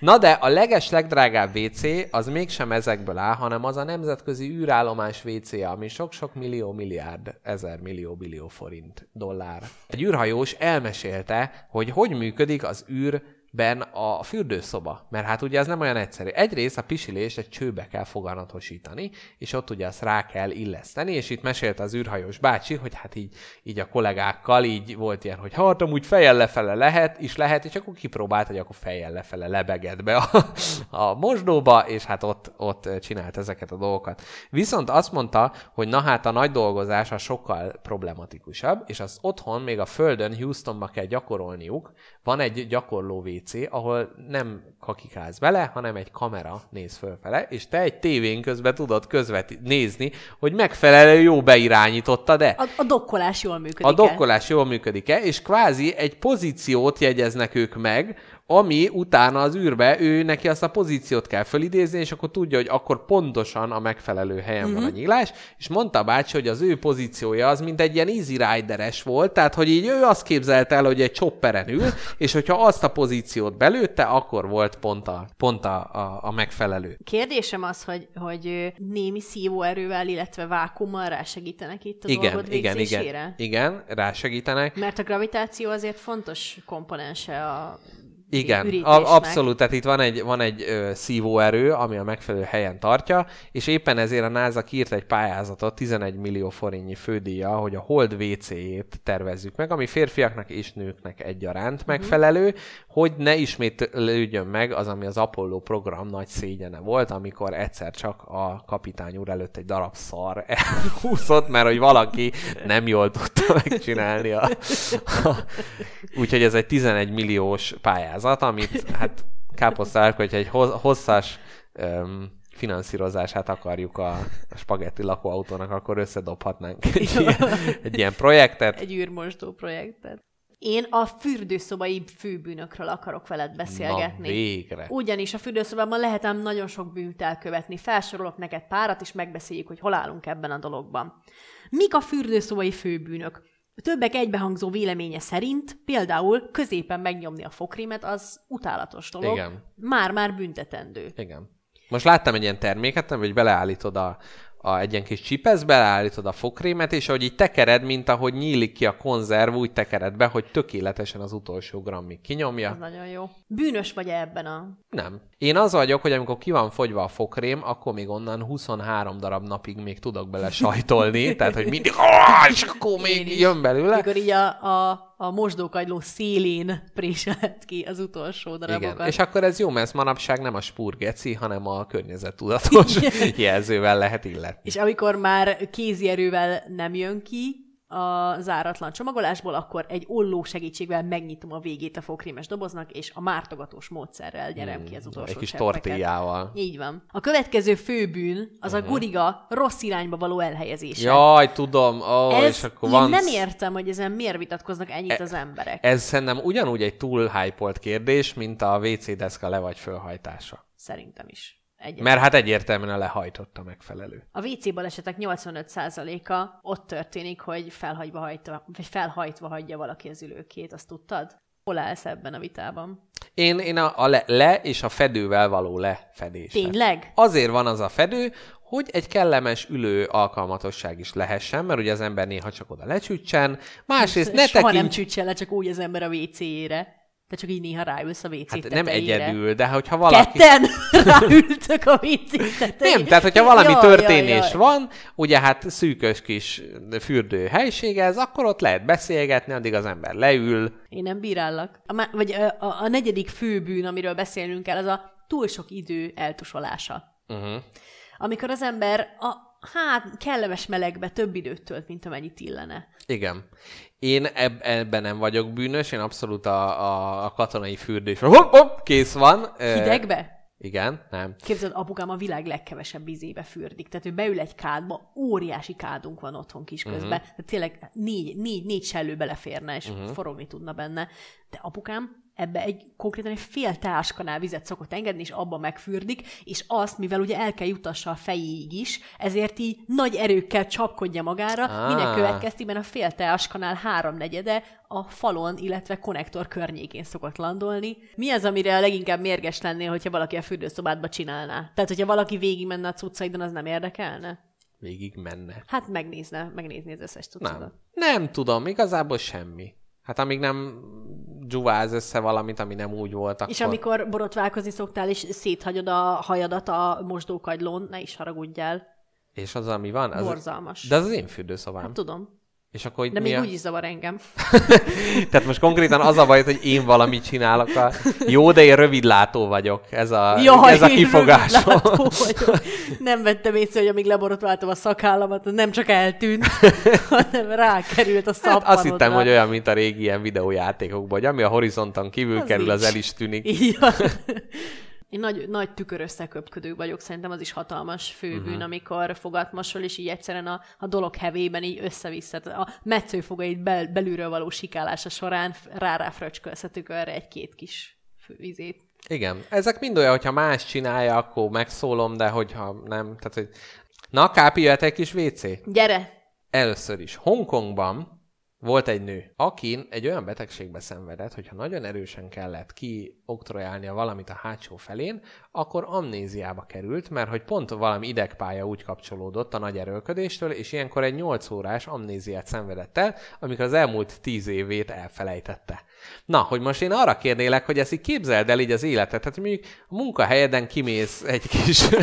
Na de a leges legdrágább WC az mégsem ezekből áll, hanem az a nemzetközi űrállomás WC, ami sok-sok millió, milliárd, ezer millió, billió forint, dollár. Egy űrhajós elmesélte, hogy hogy működik az űr ben a fürdőszoba, mert hát ugye ez nem olyan egyszerű. Egyrészt a pisilés egy csőbe kell foganatosítani, és ott ugye azt rá kell illeszteni, és itt mesélte az űrhajós bácsi, hogy hát így, így a kollégákkal így volt ilyen, hogy hát amúgy fejjel lefele lehet, is lehet, és akkor kipróbált, hogy akkor fejjel lefele lebeged be a, a mosdóba, és hát ott, ott csinált ezeket a dolgokat. Viszont azt mondta, hogy na hát a nagy dolgozás a sokkal problematikusabb, és az otthon, még a földön, Houstonba kell gyakorolniuk, van egy gyakorló WC, ahol nem kakikálsz bele, hanem egy kamera néz fölfele, és te egy tévén közben tudod közvet nézni, hogy megfelelő jó beirányította-e. A, a dokkolás jól működik A dokkolás jól működik-e, és kvázi egy pozíciót jegyeznek ők meg, ami utána az űrbe ő neki azt a pozíciót kell fölidézni, és akkor tudja, hogy akkor pontosan a megfelelő helyen uh-huh. van a Mhm. nyílás, és mondta bácsi, hogy az ő pozíciója az mint egy ilyen easy rideres volt, tehát hogy így ő azt képzelte el, hogy egy chopperen ül, és hogyha azt a pozíciót belőtte, akkor volt pont a, pont a, a, a megfelelő. Kérdésem az, hogy, hogy némi szívóerővel, illetve vákummal rásegítenek itt a Igen, dolgod igen, igen, igen, rásegítenek. Mert a gravitáció azért fontos komponense a Igen, a, abszolút, tehát itt van egy, van egy ö, szívóerő, ami a megfelelő helyen tartja, és éppen ezért a NASA kírt egy pályázatot 11 millió forintnyi fődíja, hogy a Hold WC-jét tervezzük meg, ami férfiaknak és nőknek egyaránt megfelelő, hogy ne ismétlődjön meg az, ami az Apollo program nagy szégyene volt, amikor egyszer csak a kapitány úr előtt egy darab szar elhúzott, mert hogy valaki nem jól tudta megcsinálni a, a Úgyhogy ez egy 11 milliós pályázat, amit hát káposztálok, hogy egy hos- hosszas um, finanszírozását akarjuk a, a spagetti lakóautónak, akkor összedobhatnánk egy, ilyen, egy ilyen projektet. egy űrmosdó projektet. Én a fürdőszobai főbűnökről akarok veled beszélgetni. Na, végre. Ugyanis a fürdőszobában lehet ám nagyon sok bűnt elkövetni. Felsorolok neked párat, és megbeszéljük, hogy hol állunk ebben a dologban. Mik a fürdőszobai főbűnök? Többek egybehangzó véleménye szerint például középen megnyomni a fokrémet az utálatos dolog. Igen. Már-már büntetendő. Igen. Most láttam egy ilyen terméket, hogy beleállítod a, a, egy ilyen kis csipesz, beleállítod a fokrémet, és ahogy így tekered, mint ahogy nyílik ki a konzerv, úgy tekered be, hogy tökéletesen az utolsó grammig kinyomja. Ez nagyon jó. Bűnös vagy ebben a... Nem. Én az vagyok, hogy amikor ki van fogyva a fokrém, akkor még onnan 23 darab napig még tudok bele sajtolni, tehát hogy mindig, "Ah, és akkor még jön belőle. Mikor így a, a, a mosdókagyló szélén préselt ki az utolsó darabokat. Igen, és akkor ez jó, mert ez manapság nem a spurgeci, hanem a környezettudatos <laughs> jelzővel lehet illetni. És amikor már kézi erővel nem jön ki a záratlan csomagolásból, akkor egy olló segítségvel megnyitom a végét a fokrémes doboznak, és a mártogatós módszerrel nyerem ki az utolsó Hmm, Egy kis cseppeket. tortillával. Így van. A következő főbűn az a guriga rossz irányba való elhelyezése. Jaj, tudom, ó, Ez, és akkor én van... nem értem, hogy ezen miért vitatkoznak ennyit az emberek. Ez szerintem ugyanúgy egy túl hype kérdés, mint a WC deszka le vagy fölhajtása. Szerintem is. Egyet. Mert hát egyértelműen a lehajtott a megfelelő. A WC balesetek 85%-a ott történik, hogy felhagyva hagyta, vagy felhajtva hagyja valaki az ülőkét, azt tudtad? Hol állsz ebben a vitában? Én, én a, a le, le és a fedővel való lefedés. Tényleg? Azért van az a fedő, hogy egy kellemes ülő alkalmatosság is lehessen, mert ugye az ember néha csak oda lecsütsen, másrészt ne Soha nem tekints... csütsel le, csak úgy az ember a WC-ére. Te csak így néha ráülsz a WC Hát tetejére. nem egyedül, de hogyha valaki... Ketten <laughs> ráültök a WC tetejére. Nem, tehát hogyha valami Jaj, történés jaj, jaj. van, ugye hát szűkös kis fürdő helysége ez, akkor ott lehet beszélgetni, addig az ember leül. Én nem bírállak. A, vagy a, a, a negyedik főbűn, amiről beszélnünk kell, az a túl sok idő eltusolása. Uh-huh. Amikor az ember a hát kellemes melegbe több időt tölt, mint amennyit illene. Igen. Én eb- ebben nem vagyok bűnös, én abszolút a, a, a katonai fürdés. Hopp, hopp, kész van. Hidegbe? Igen, nem. Képzeld, apukám a világ legkevesebb vízébe fürdik. Tehát ő beül egy kádba, óriási kádunk van otthon kisközben. Uh-huh. Tehát tényleg négy, négy, négy sellő beleférne, és uh-huh. forogni tudna benne. De apukám ebbe egy konkrétan egy fél teáskanál vizet szokott engedni, és abba megfürdik, és azt, mivel ugye el kell jutassa a fejéig is, ezért így nagy erőkkel csapkodja magára, Ah. minek következtében a fél teáskanál háromnegyede a falon, illetve konnektor környékén szokott landolni. Mi az, amire a leginkább mérges lennél, hogyha valaki a fürdőszobádba csinálná? Tehát, hogyha valaki végig menne a cuccaidon, az nem érdekelne? Végig menne. Hát megnézne, megnézni az összes cuccodat. Nem. Nem tudom, igazából semmi. Hát amíg nem dzsuváz össze valamit, ami nem úgy volt, akkor... És amikor borotválkozni szoktál, és széthagyod a hajadat a mosdókagylón, ne is haragudjál. És az, ami van? Az... Borzalmas. De az az én fürdőszobám. Hát tudom. És akkor itt De mi még a... úgy is zavar engem. <laughs> Tehát most konkrétan az a baj, hogy én valamit csinálok. A... Jó, de én rövidlátó vagyok. Ez a, Jaj, ez a kifogásom. Nem vettem észre, hogy amíg leborotváltam a szakállamat, az nem csak eltűnt, <laughs> hanem rákerült a Hát szappanodra. azt hittem, hogy olyan, mint a régi ilyen videójátékokban, hogy ami a horizonton kívül Az kerül, az így. el is tűnik. Van. <laughs> Én nagy, nagy tükör összeköpködő vagyok, szerintem az is hatalmas főbűn, uh-huh. amikor fogatmosol, és így egyszerűen a, a dolog hevében így össze-vissza. A metszőfogait bel, belülről való sikálása során rá-rá tükörre egy-két kis fő- izét. Igen. Ezek mind olyan, hogyha más csinálja, akkor megszólom, de hogyha nem, tehát hogy... Na, Kápi, jöhet egy kis WC? Gyere! Először is. Hongkongban volt egy nő, akin egy olyan betegségbe szenvedett, hogyha nagyon erősen kellett kioktrojálnia valamit a hátsó felén, akkor amnéziába került, mert hogy pont valami idegpálya úgy kapcsolódott a nagy erőlködéstől, és ilyenkor egy 8 órás amnéziát szenvedett el, amikor az elmúlt 10 évét elfelejtette. Na, hogy most én arra kérnélek, hogy ezt így képzeld el így az életet, tehát mondjuk a munkahelyeden kimész egy kis <laughs>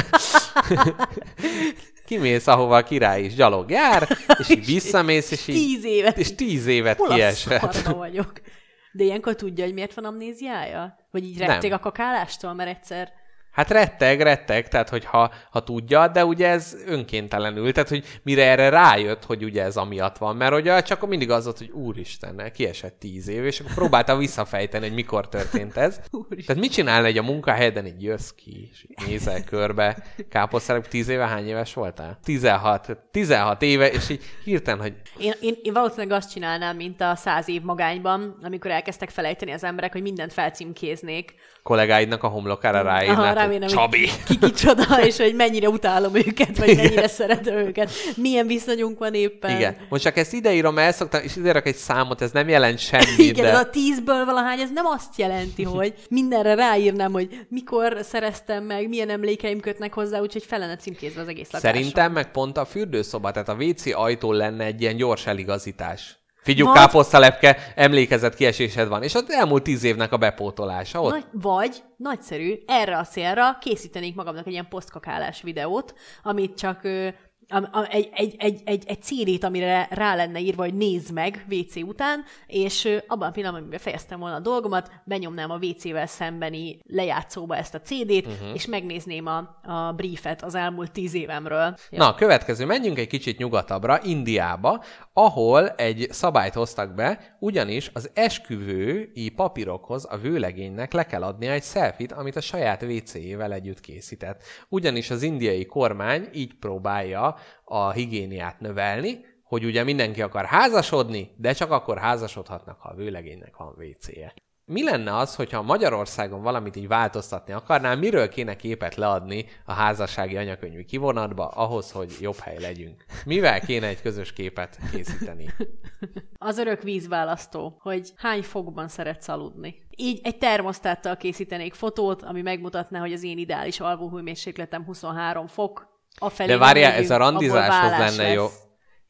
kimész, ahova a király is gyalog jár, és így <laughs> visszamész, és így Tíz évet! és tíz évet Hol kiesett. vagyok? De ilyenkor tudja, hogy miért van amnéziája? Vagy így Nem. rettég a kakálástól, mert egyszer... Hát retteg, retteg, tehát hogyha ha tudja, de ugye ez önkéntelenül, tehát hogy mire erre rájött, hogy ugye ez amiatt van, mert ugye csak mindig az volt, hogy úristen, kiesett tíz év, és akkor próbálta visszafejteni, hogy mikor történt ez. <laughs> Úristen. Tehát mit csinálna egy a munkahelyeden, így jössz ki, és így nézel körbe, káposztának, tíz éve hány éves voltál? 16, 16 éve, és így hirtelen, hogy Én, én, én valószínűleg azt csinálnám, mint a száz év magányban, amikor elkezdtek felejteni az emberek, hogy mindent felcímkéznék. Kollégáidnak a homlokára ráírnád, hogy remélem, Csabi. hogy ki kicsoda, <laughs> és hogy mennyire utálom őket, vagy mennyire szeretem őket. Milyen viszonyunk van éppen. Igen. Most csak ezt ideírom, el szoktam, és ide rak egy számot, ez nem jelent semmit, Igen, de... ez a tízből valahány, ez nem azt jelenti, hogy mindenre ráírnám, hogy mikor szereztem meg, milyen emlékeim kötnek hozzá, úgyhogy fel lenne címkézve az egész lakásom. Szerintem meg pont a fürdőszoba, tehát a WC ajtó lenne egy ilyen gyors eligazítás. Figyú, Vagy- káposztalepke, emlékezett kiesésed van, és az elmúlt tíz évnek a bepótolása ott. Nagy, vagy, nagyszerű, erre a célra készítenék magamnak egy ilyen posztkakálás videót, amit csak ö, egy, egy, egy, egy, egy CD-t, amire rá lenne írva, hogy nézd meg WC után, és abban a pillanatban, amiben fejeztem volna a dolgomat, benyomnám a WC-vel szembeni lejátszóba ezt a CD-t, uh-huh. és megnézném a, a briefet az elmúlt tíz évemről. Na, a következő, menjünk egy kicsit nyugatabbra, Indiába, ahol egy szabályt hoztak be, ugyanis az esküvői papírokhoz a vőlegénynek le kell adnia egy szelfit, amit a saját WC-jével együtt készített. Ugyanis az indiai kormány így próbálja a higiéniát növelni, hogy ugye mindenki akar házasodni, de csak akkor házasodhatnak, ha a vőlegénynek van WC-je. Mi lenne az, hogyha Magyarországon valamit így változtatni akarnál, miről kéne képet leadni a házassági anyakönyvű kivonatba, ahhoz, hogy jobb hely legyünk? Mivel kéne egy közös képet készíteni? Az örök vízválasztó, hogy hány fokban szeretsz aludni. Így egy termosztáttal készítenék fotót, ami megmutatná, hogy az én ideális alvóhőmérsékletem 23 fok. Afelé De nem várjál, ez a randizáshoz lenne jó. lesz.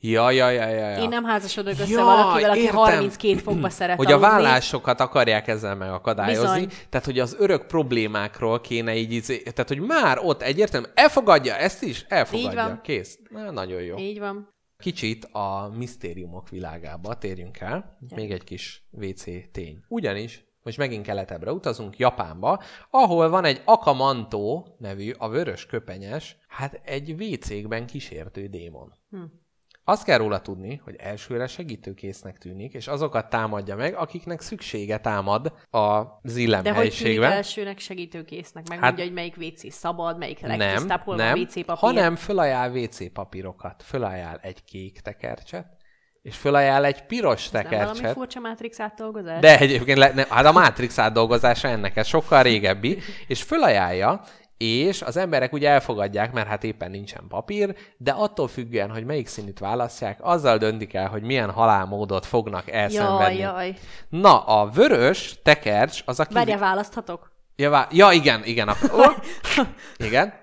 Ja, ja, ja, ja, ja. Én nem házasodok össze Ja, valakivel, aki értem. 32 fokba <clears throat> szeret Hogy a aludni. vállásokat akarják ezzel megakadályozni, Bizony. tehát hogy az örök problémákról kéne így, izé- tehát hogy már ott egyértelműen elfogadja ezt is, elfogadja, Így van. kész. Na, nagyon jó. Így van. Kicsit a misztériumok világába térjünk el. Még egy kis WC tény. Ugyanis most megint keletebbre utazunk, Japánba, ahol van egy Akamanto nevű, a vörös köpenyes, hát egy WC-kben kísértő démon. Hm. Azt kell róla tudni, hogy elsőre segítőkésznek tűnik, és azokat támadja meg, akiknek szüksége támad a De hogy tűnik elsőnek segítőkésznek? Megmondja, Hát- hogy melyik WC szabad, melyik legtisztább, hol van nem, WC papír. hanem fölajánl WC papírokat. Fölajánl egy kék tekercset, és fölajánl egy piros Ez nem valami tekercset. furcsa Matrix átdolgozás? De egyébként le, ne, hát a Matrix átdolgozása ennek, ez sokkal régebbi, és fölajánlja, és az emberek ugye elfogadják, mert hát éppen nincsen papír, de attól függően, hogy melyik színűt választják, azzal döntik el, hogy milyen halálmódot fognak Jaj, elszenvedni. jaj. Na, a vörös tekercs az a Várjál, választhatok? Ja, vá- ja igen, igen. Oh, <laughs> igen.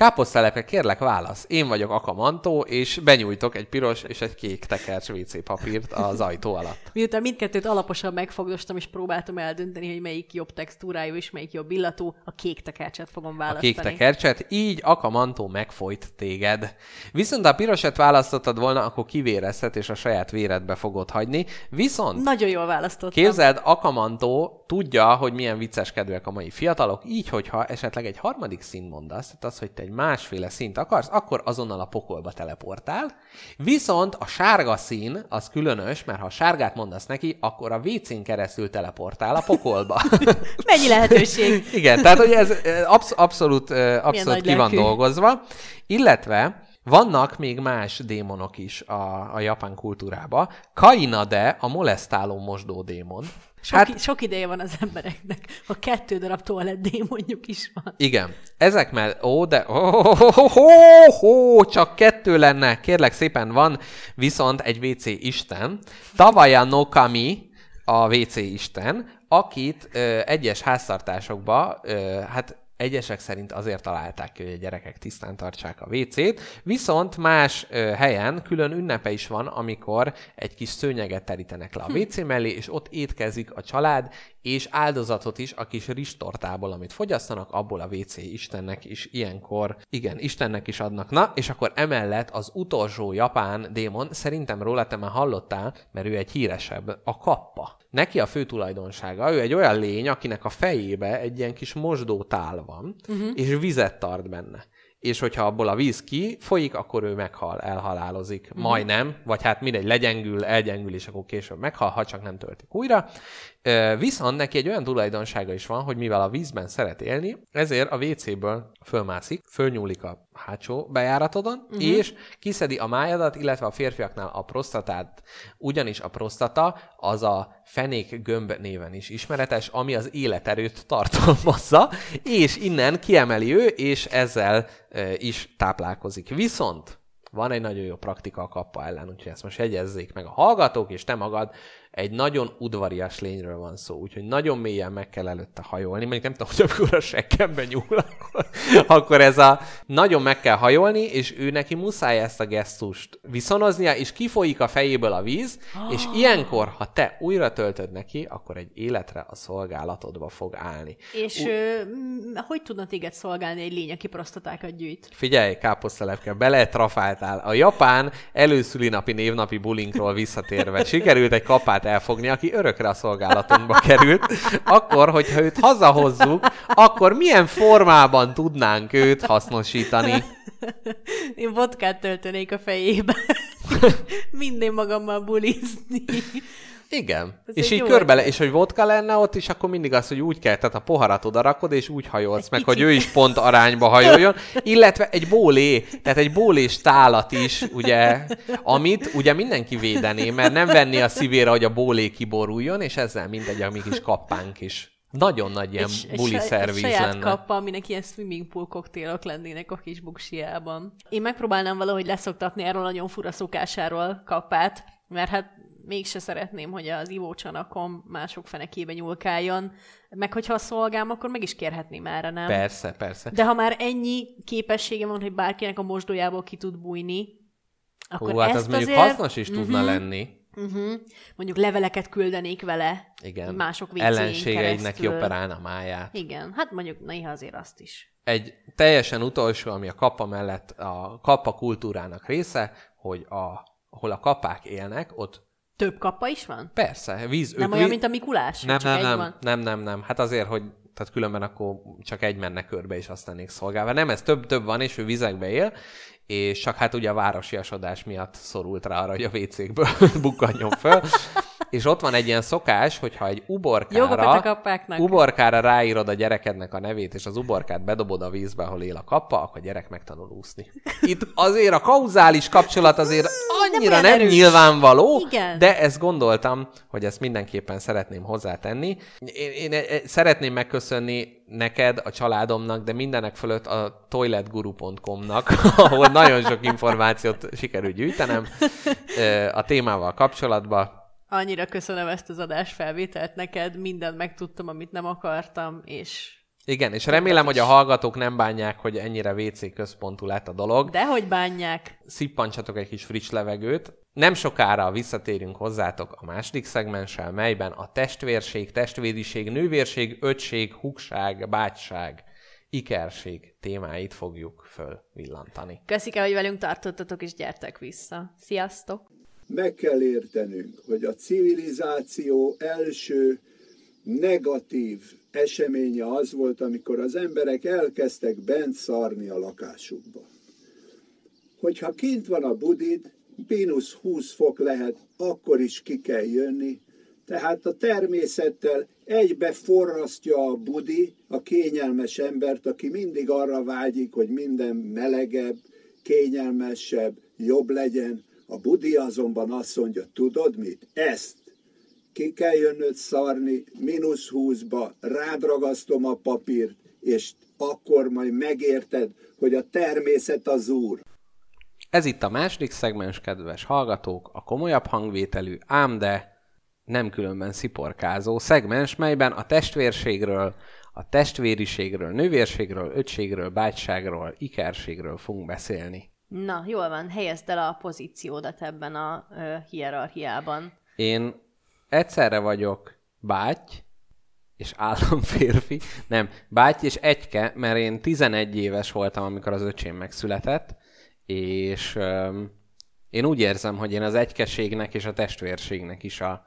Káposztelepke, kérlek válasz. Én vagyok Akamantó, és benyújtok egy piros és egy kék tekercs WC papírt az ajtó alatt. Miután mindkettőt alaposan megfogdostam, és próbáltam eldönteni, hogy melyik jobb textúrájú és melyik jobb illatú, a kék tekercset fogom A választani. kék tekercset, így Akamantó megfojt téged. Viszont ha a piroset választottad volna, akkor kivérezhet, és a saját véredbe fogod hagyni. Viszont Nagyon jól választottam. Képzeld, Akamantó tudja, hogy milyen vicceskedőek a mai fiatalok, így, hogyha esetleg egy harmadik szín mondasz, tehát az, hogy te egy másféle színt akarsz, akkor azonnal a pokolba teleportál. Viszont a sárga szín az különös, mert ha a sárgát mondasz neki, akkor a WC-n keresztül teleportál a pokolba. <laughs> Mennyi lehetőség? Igen, tehát hogy ez eh, absz- abszolút, eh, abszolút ki van dolgozva. Illetve vannak még más démonok is a, a japán kultúrába. Kainade, a molesztáló mosdó démon. Sok, Hát sok ideje van az embereknek, ha kettő darab toalett démonjuk is van. igen, ezek mellett, ó, de ó, hó, hó, csak kettő lenne, kérlek szépen van, viszont egy WC isten, Tawaya no Kami, a WC isten, akit ö, egyes háztartásokba, ö, hát egyesek szerint azért találták ki, hogy a gyerekek tisztán tartsák a WC-t, viszont más ö, helyen külön ünnepe is van, amikor egy kis szőnyeget terítenek le a WC mellé, és ott étkezik a család, és áldozatot is a kis ristortából, amit fogyasztanak, abból a WC Istennek is ilyenkor, igen, Istennek is adnak. Na, és akkor emellett az utolsó japán démon, szerintem róla te már hallottál, mert ő egy híresebb, a kappa. Neki a fő tulajdonsága, ő egy olyan lény, akinek a fejébe egy ilyen kis mosdótál van, uh-huh. és vizet tart benne. És hogyha abból a víz ki folyik, akkor ő meghal, elhalálozik. Uh-huh. Majdnem, vagy hát mindegy, legyengül, elgyengül, és akkor később meghal, ha csak nem töltik újra. Viszont neki egy olyan tulajdonsága is van, hogy mivel a vízben szeret élni, ezért a WC-ből fölmászik, fölnyúlik a hátsó bejáratodon, uh-huh. és kiszedi a májadat, illetve a férfiaknál a prostatát. Ugyanis a prostata az a fenék gömb néven is ismeretes, ami az életerőt tartalmazza, és innen kiemeli ő, és ezzel e, is táplálkozik. Viszont van egy nagyon jó praktika a kappa ellen, úgyhogy ezt most jegyezzék meg a hallgatók, és te magad, egy nagyon udvarias lényről van szó, úgyhogy nagyon mélyen meg kell előtte hajolni. Mondjuk nem tudom, hogy amikor a sekkembe nyúl, akkor, akkor ez a nagyon meg kell hajolni, és ő neki muszáj ezt a gesztust viszonoznia, és kifolyik a fejéből a víz, és ilyenkor, ha te újra töltöd neki, akkor egy életre a szolgálatodba fog állni. És ö, m- hogy tudna téged szolgálni egy lény, aki prostatákat gyűjt? Figyelj, káposztelepke, beletrafáltál. A japán előszülinapi névnapi bulinkról visszatérve sikerült egy kapát elfogni, aki örökre a szolgálatunkba került. Akkor, hogyha őt hazahozzuk, akkor milyen formában tudnánk őt hasznosítani? Én vodkát töltenék a fejébe. <laughs> Minden magammal bulizni. Igen. Ez és egy így körbe, le, és hogy vodka lenne ott, és akkor mindig az, hogy úgy kell, tehát a poharat oda rakod, és úgy hajolsz Egy meg, picit. hogy ő is pont arányba hajoljon, illetve egy bólé, tehát egy bólés tálat is, ugye, amit ugye mindenki védené, mert nem venni a szívére, hogy a bólé kiboruljon, és ezzel mindegy, a mi kis kappánk is. Nagyon nagy ilyen Egy- egy buli saj- szerviz egy saját lenne. kappa, aminek ilyen swimming pool koktélok lennének a kis buksiában. Én megpróbálnám valahogy leszoktatni erről a nagyon fura szokásáról kappát, mert hát mégse szeretném, hogy az ivócsanakom mások fenekébe nyúlkáljon, meg hogyha a szolgám, akkor meg is kérhetném erre, nem? Persze, persze. De ha már ennyi képessége van, hogy bárkinek a mosdójából ki tud bújni, akkor Hú, hát ezt az mondjuk azért, hasznos is tudna lenni. uh-huh, mondjuk leveleket küldenék vele Igen. mások Ellenségeidnek operálna a máját. Igen, hát mondjuk néha azért azt is. egy teljesen utolsó, ami a kappa mellett a kappa kultúrának része, hogy a, ahol a kapák élnek, ott Több kappa is van? persze, víz... Nem ők olyan, mint a Mikulás? nem, nem, nem, van? nem, nem, nem. Hát azért, hogy tehát különben akkor csak egy menne körbe, és azt lennék szolgálva. Nem, ez több, több van, és ő vizekbe él, és csak hát ugye a városiasodás miatt szorult rá arra, hogy a WC-kből <laughs> bukkanjon föl. És ott van egy ilyen szokás, hogyha egy uborkára, uborkára ráírod a gyerekednek a nevét, és az uborkát bedobod a vízbe, ahol él a kappa, akkor a gyerek megtanul úszni. Itt azért a kauzális kapcsolat azért annyira olyan nem, erős. nyilvánvaló, Igen. de ezt gondoltam, hogy ezt mindenképpen szeretném hozzátenni. Én, én szeretném megköszönni neked, a családomnak, de mindenek fölött a toiletguru.com-nak, <laughs> ahol nagyon sok információt sikerült gyűjtenem a témával kapcsolatban. Annyira köszönöm ezt az adás felvételt neked, mindent megtudtam, amit nem akartam, és Igen, és remélem, hogy a hallgatók nem bánják, hogy ennyire WC központú lett a dolog. De hogy bánják? Szippantsatok egy kis friss levegőt. Nem sokára visszatérünk hozzátok a második szegmenssel, melyben a testvérség, testvériség, nővérség, ötség, hugság, bátyság, ikerség témáit fogjuk fölvillantani. Köszike, hogy velünk tartottatok, és gyertek vissza. Sziasztok! Meg kell értenünk, hogy a civilizáció első negatív eseménye az volt, amikor az emberek elkezdtek bent szarni a lakásukba. Hogyha kint van a budid, mínusz 20 fok lehet, akkor is ki kell jönni, tehát a természettel egybe forrasztja a budi, a kényelmes embert, aki mindig arra vágyik, hogy minden melegebb, kényelmesebb, jobb legyen. A budi azonban azt mondja, tudod mit? Ezt ki kell jönnöd szarni, mínusz húszba, rád ragasztom a papírt, és akkor majd megérted, hogy a természet az úr. Ez itt a második szegmens, kedves hallgatók, a komolyabb hangvételű, ám de nem különben sziporkázó szegmens, melyben a testvérségről, a testvériségről, nővérségről, ötségről, bátyságról, ikerségről fogunk beszélni. Na, jól van, helyezd el a pozíciódat ebben a ö, hierarchiában. Én egyszerre vagyok báty, és államférfi, nem, báty és egyke, mert én 11 éves voltam, amikor az öcsém megszületett, és öm, én úgy érzem, hogy én az egykeségnek és a testvérségnek is a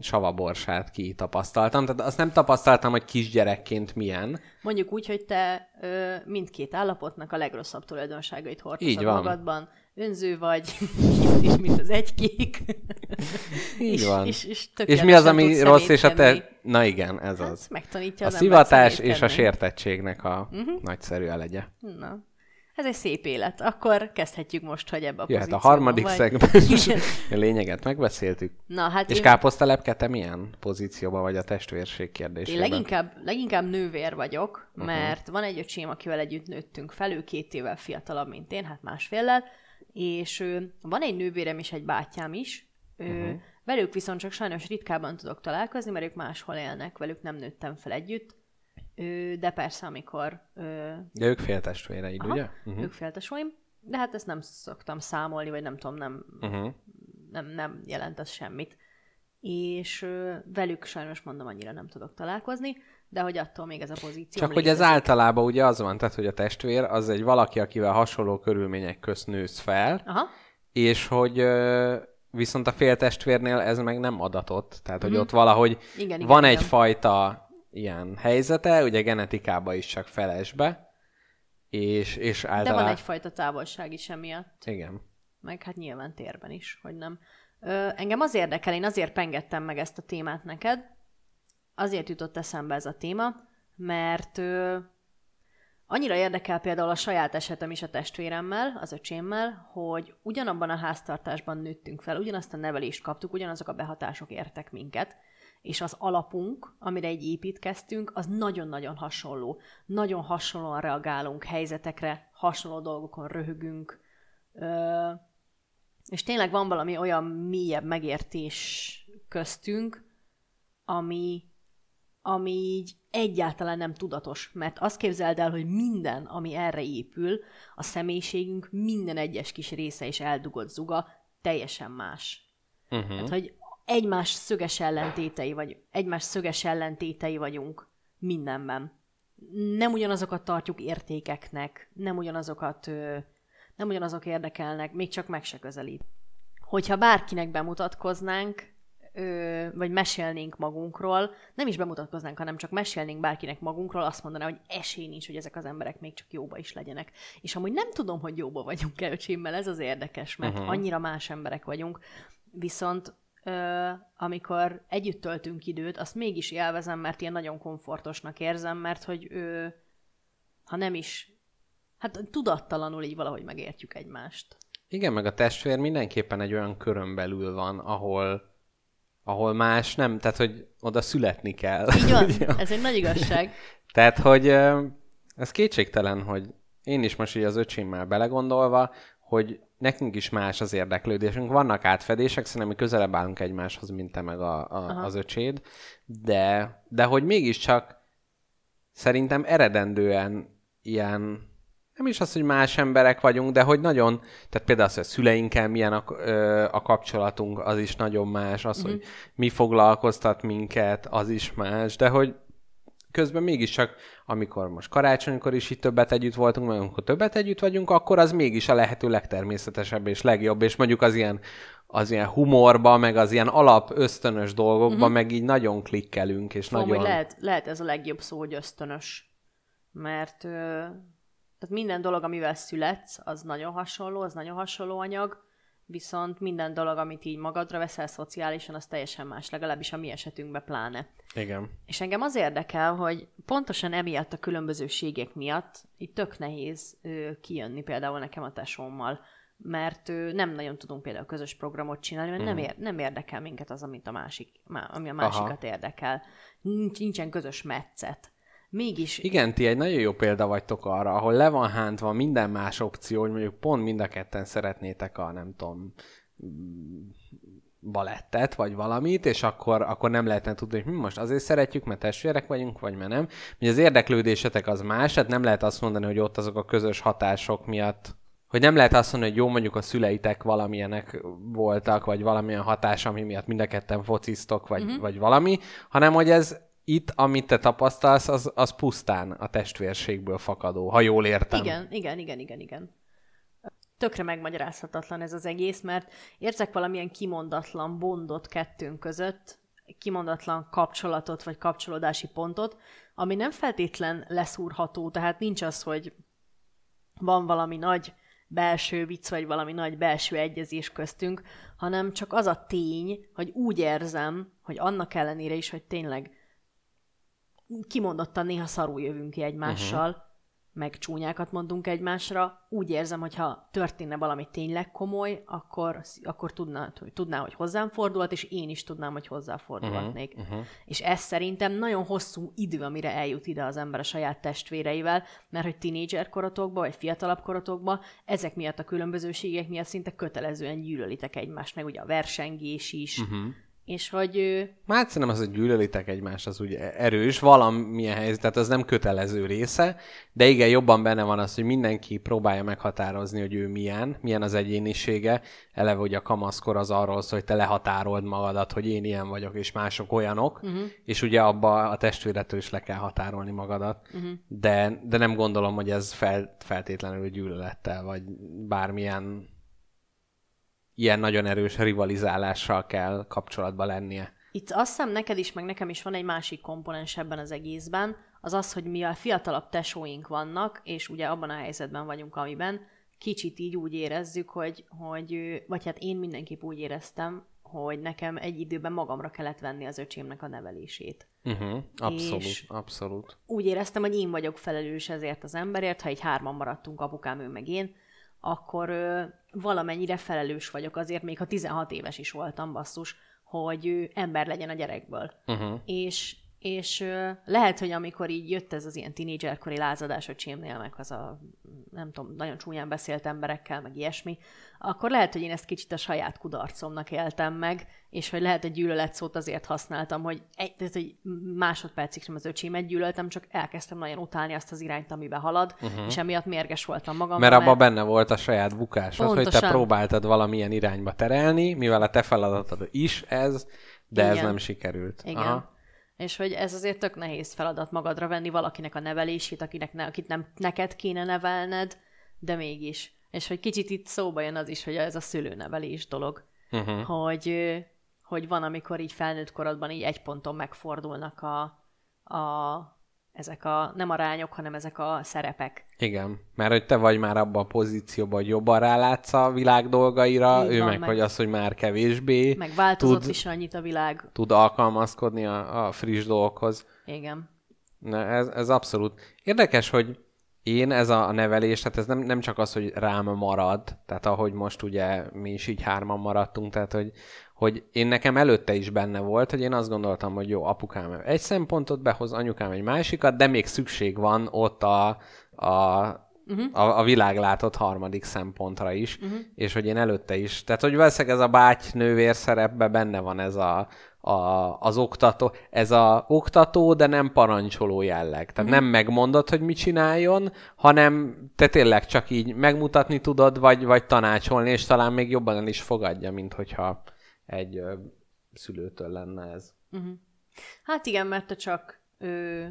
savaborsát kitapasztaltam. Tehát azt nem tapasztaltam, hogy kisgyerekként milyen. Mondjuk úgy, hogy te ö, mindkét állapotnak a legrosszabb tulajdonságait hordozod Így van. magadban. Önző vagy, <laughs> is, mint az egykék. Így és, van. És, és, És mi az, ami rossz, és a te... Na igen, ez tenni. az. Hát, megtanítja A az szivatás és a sértettségnek a Mhm. nagyszerű elegye. Na, ez egy szép élet. Akkor kezdhetjük most, hogy ebbe a Jöhet a harmadik vagy. szegmens. <laughs> Lényeget megbeszéltük. Na, hát És én, káposztelepke, te milyen pozícióban vagy a testvérség én kérdésében? leginkább, leginkább nővér vagyok, Mhm. mert van egy öcsém, akivel együtt nőttünk fel, ő két évvel fiatalabb, mint én, hát másféllel, és ő, van egy nővérem és egy bátyám is, ő, Mhm. velük viszont csak sajnos ritkában tudok találkozni, mert ők máshol élnek, velük nem nőttem fel együtt, de persze, amikor De ők féltestvéreid, aha, ugye? Uh-huh. ők féltesóim, de hát ezt nem szoktam számolni, vagy nem tudom, nem, Uh-huh. nem, nem jelent ez semmit. És velük sajnos mondom, annyira nem tudok találkozni, de hogy attól még ez a pozíció Csak hogy ez általában ugye az van, tehát hogy a testvér az egy valaki, akivel hasonló körülmények közt nősz fel, Aha, és hogy viszont a féltestvérnél ez meg nem adatott. Tehát, hogy ott valahogy. Igen, igen, van igen. egyfajta ilyen helyzete, ugye genetikában is csak felesbe, és, és de általában... van egyfajta távolság is emiatt, Igen. meg hát nyilván térben is, hogy nem. Ö, engem az érdekel, én azért pengettem meg ezt a témát neked, azért jutott eszembe ez a téma, mert ö, annyira érdekel például a saját esetem is a testvéremmel, az öcsémmel, hogy ugyanabban a háztartásban nőttünk fel, ugyanazt a nevelést kaptuk, ugyanazok a behatások értek minket, és az alapunk, amire egy építkeztünk, az nagyon-nagyon hasonló. Nagyon hasonlóan reagálunk helyzetekre, hasonló dolgokon röhögünk, Ö, és tényleg van valami olyan mélyebb megértés köztünk, ami, ami így egyáltalán nem tudatos, mert azt képzeld el, hogy minden, ami erre épül, a személyiségünk minden egyes kis része és eldugott zuga teljesen más. Uh-huh. Hát, hogy egymás szöges ellentétei vagy, egymás szöges ellentétei vagyunk mindenben. Nem ugyanazokat tartjuk értékeknek, nem ugyanazokat, nem ugyanazok érdekelnek, még csak meg se közelít. Hogyha bárkinek bemutatkoznánk, vagy mesélnénk magunkról, nem is bemutatkoznánk, hanem csak mesélnénk bárkinek magunkról, azt mondaná, hogy esély nincs, hogy ezek az emberek még csak jóba is legyenek. És amúgy nem tudom, hogy jóba vagyunk-e öcsémmel, ez az érdekes, mert uh-huh. annyira más emberek vagyunk. Viszont amikor együtt töltünk időt, azt mégis élvezem, mert ilyen nagyon komfortosnak érzem, mert hogy ő, ha nem is, hát tudattalanul így valahogy megértjük egymást. Igen, meg a testvér mindenképpen egy olyan körön belül van, ahol ahol más nem, tehát hogy oda születni kell. Így van, <laughs> ez egy nagy igazság. <laughs> Tehát, hogy ez kétségtelen, hogy én is most így az öcsémmel belegondolva, hogy nekünk is más az érdeklődésünk. Vannak átfedések, szerintem mi közelebb állunk egymáshoz, mint te meg a, a, az öcséd, de, de hogy mégiscsak szerintem eredendően ilyen, nem is az, hogy más emberek vagyunk, de hogy nagyon, tehát például az, hogy a szüleinkkel milyen a, ö, a kapcsolatunk, az is nagyon más, az, mm-hmm. hogy mi foglalkoztat minket, az is más, de hogy közben mégiscsak, amikor most karácsonykor is itt többet együtt voltunk, meg amikor többet együtt vagyunk, akkor az mégis a lehető legtermészetesebb és legjobb, és mondjuk az ilyen az ilyen humorba, meg az ilyen alap ösztönös dolgokba, uh-huh. meg így nagyon klikkelünk, és Szóval nagyon... lehet, lehet ez a legjobb szó, hogy ösztönös. Mert ö, tehát minden dolog, amivel születsz, az nagyon hasonló, az nagyon hasonló anyag, viszont minden dolog, amit így magadra veszel szociálisan, az teljesen más, legalábbis a mi esetünkben pláne. Igen. És engem az érdekel, hogy pontosan emiatt a különbözőségek miatt itt tök nehéz ö, kijönni például nekem a tesómmal, mert ö, nem nagyon tudunk például közös programot csinálni, mert nem, ér, nem érdekel minket az, amit a másik, má- ami a másikat érdekel. Nincs, nincsen közös metszet. Mégis Igen, ti egy nagyon jó példa vagytok arra, ahol le van hántva minden más opció, hogy mondjuk pont mind a ketten szeretnétek a, nem tudom, mm, balettet, vagy valamit, és akkor, akkor nem lehetne tudni, hogy mi most azért szeretjük, mert testvérek vagyunk, vagy mert nem. Ugye az érdeklődésetek az más, hát nem lehet azt mondani, hogy ott azok a közös hatások miatt hogy nem lehet azt mondani, hogy jó, mondjuk a szüleitek valamilyenek voltak, vagy valamilyen hatás, ami miatt mind a ketten fociztok, vagy, uh-huh. vagy valami, hanem hogy ez itt, amit te tapasztalsz, az, az pusztán a testvérségből fakadó, ha jól értem. Igen, igen, igen, igen, igen. Tökre megmagyarázhatatlan ez az egész, mert érzek valamilyen kimondatlan bondot kettőnk között, kimondatlan kapcsolatot vagy kapcsolódási pontot, ami nem feltétlen leszúrható, tehát nincs az, hogy van valami nagy belső vicc, vagy valami nagy belső egyezés köztünk, hanem csak az a tény, hogy úgy érzem, hogy annak ellenére is, hogy tényleg kimondottan néha szarul jövünk ki egymással, uh-huh. meg csúnyákat mondunk egymásra, úgy érzem, hogy ha történne valami tényleg komoly, akkor, akkor tudná, hogy tudná, hogy hozzám fordulhat, és én is tudnám, hogy hozzáfordulhatnék. Uh-huh. Uh-huh. És ez szerintem nagyon hosszú idő, amire eljut ide az ember a saját testvéreivel, mert hogy tínédzser korotokban, vagy fiatalabb korotokban, ezek miatt a különbözőségek miatt szinte kötelezően gyűlölitek egymást, meg ugye a versengés is, uh-huh és hogy ő... Már szerintem az, hogy gyűlölitek egymást, az ugye erős, valamilyen helyzet, tehát az nem kötelező része, de igen, jobban benne van az, hogy mindenki próbálja meghatározni, hogy ő milyen, milyen az egyénisége. Eleve ugye a kamaszkor az arról szól, hogy te lehatárold magadat, hogy én ilyen vagyok, és mások olyanok, uh-huh. és ugye abba a testvéretől is le kell határolni magadat. Uh-huh. De, de nem gondolom, hogy ez fel, feltétlenül gyűlölettel, vagy bármilyen ilyen nagyon erős rivalizálással kell kapcsolatba lennie. Itt azt hiszem neked is, meg nekem is van egy másik komponens ebben az egészben, az az, hogy mi a fiatalabb tesóink vannak, és ugye abban a helyzetben vagyunk, amiben kicsit így úgy érezzük, hogy, hogy vagy hát én mindenképp úgy éreztem, hogy nekem egy időben magamra kellett venni az öcsémnek a nevelését. Uh-huh, abszolút, és abszolút. Úgy éreztem, hogy én vagyok felelős ezért az emberért, ha egy hárman maradtunk, apukám, ő meg én, akkor valamennyire felelős vagyok azért, még ha 16 éves is voltam, basszus, hogy ember legyen a gyerekből. Uh-huh. És, és lehet, hogy amikor így jött ez az ilyen tinédzserkori lázadás a csémnél, meg az a, nem tudom, nagyon csúnyán beszélt emberekkel, meg ilyesmi, akkor lehet, hogy én ezt kicsit a saját kudarcomnak éltem meg, és hogy lehet, hogy gyűlölet szót azért használtam, hogy, egy, tehát, hogy másodpercig sem az öcsémet gyűlöltem, csak elkezdtem nagyon utálni azt az irányt, amiben halad, uh-huh. és emiatt mérges voltam magam. Mert abban benne volt a saját bukásod, Pontosan. hogy te próbáltad valamilyen irányba terelni, mivel a te feladatod is ez, de Igen. ez nem sikerült. Igen. Aha. És hogy ez azért tök nehéz feladat magadra venni valakinek a nevelését, akinek ne, akit nem neked kéne nevelned, de mégis. És hogy kicsit itt szóba jön az is, hogy ez a szülőnevelés dolog. Uh-huh. Hogy, hogy van, amikor így felnőtt korodban így egy ponton megfordulnak a, a ezek a, nem arányok, hanem ezek a szerepek. Igen, mert hogy te vagy már abban a pozícióban, hogy jobban rálátsz a világ dolgaira, Így ő van, meg, meg, hogy az, hogy már kevésbé. Meg változott tud, is annyit a világ. Tud alkalmazkodni a, a friss dolgokhoz. Igen. Na, ez, ez abszolút. Érdekes, hogy én ez a nevelés, tehát ez nem, nem csak az, hogy rám marad, tehát ahogy most ugye mi is így hárman maradtunk, tehát hogy, hogy én nekem előtte is benne volt, hogy én azt gondoltam, hogy jó, apukám egy szempontot behoz, anyukám egy másikat, de még szükség van ott a, a, uh-huh. a, a világ látott harmadik szempontra is, uh-huh. és hogy én előtte is, tehát hogy valószínűleg ez a báty nővér szerepben benne van ez a, a, az oktató, ez a oktató, de nem parancsoló jelleg. Tehát Mhm. nem megmondod, hogy mit csináljon, hanem te tényleg csak így megmutatni tudod, vagy, vagy tanácsolni, és talán még jobban el is fogadja, mint hogyha egy ö, szülőtől lenne ez. Hát igen, mert te csak ö,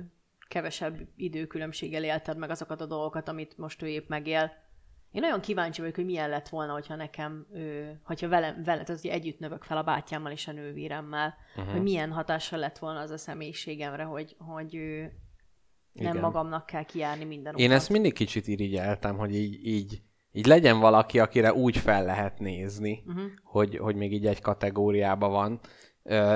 kevesebb időkülönbséggel élted meg azokat a dolgokat, amit most ő épp megél. Én nagyon kíváncsi vagyok, hogy milyen lett volna, hogyha nekem, ö, hogyha velem, veled, az ugye együtt növök fel a bátyámmal és a nővéremmel, uh-huh. hogy milyen hatással lett volna az a személyiségemre, hogy, hogy ö, nem Igen. magamnak kell kijárni minden Én utat. ezt mindig kicsit irigyeltem, hogy így, így, így legyen valaki, akire úgy fel lehet nézni, uh-huh. hogy, hogy még így egy kategóriában van.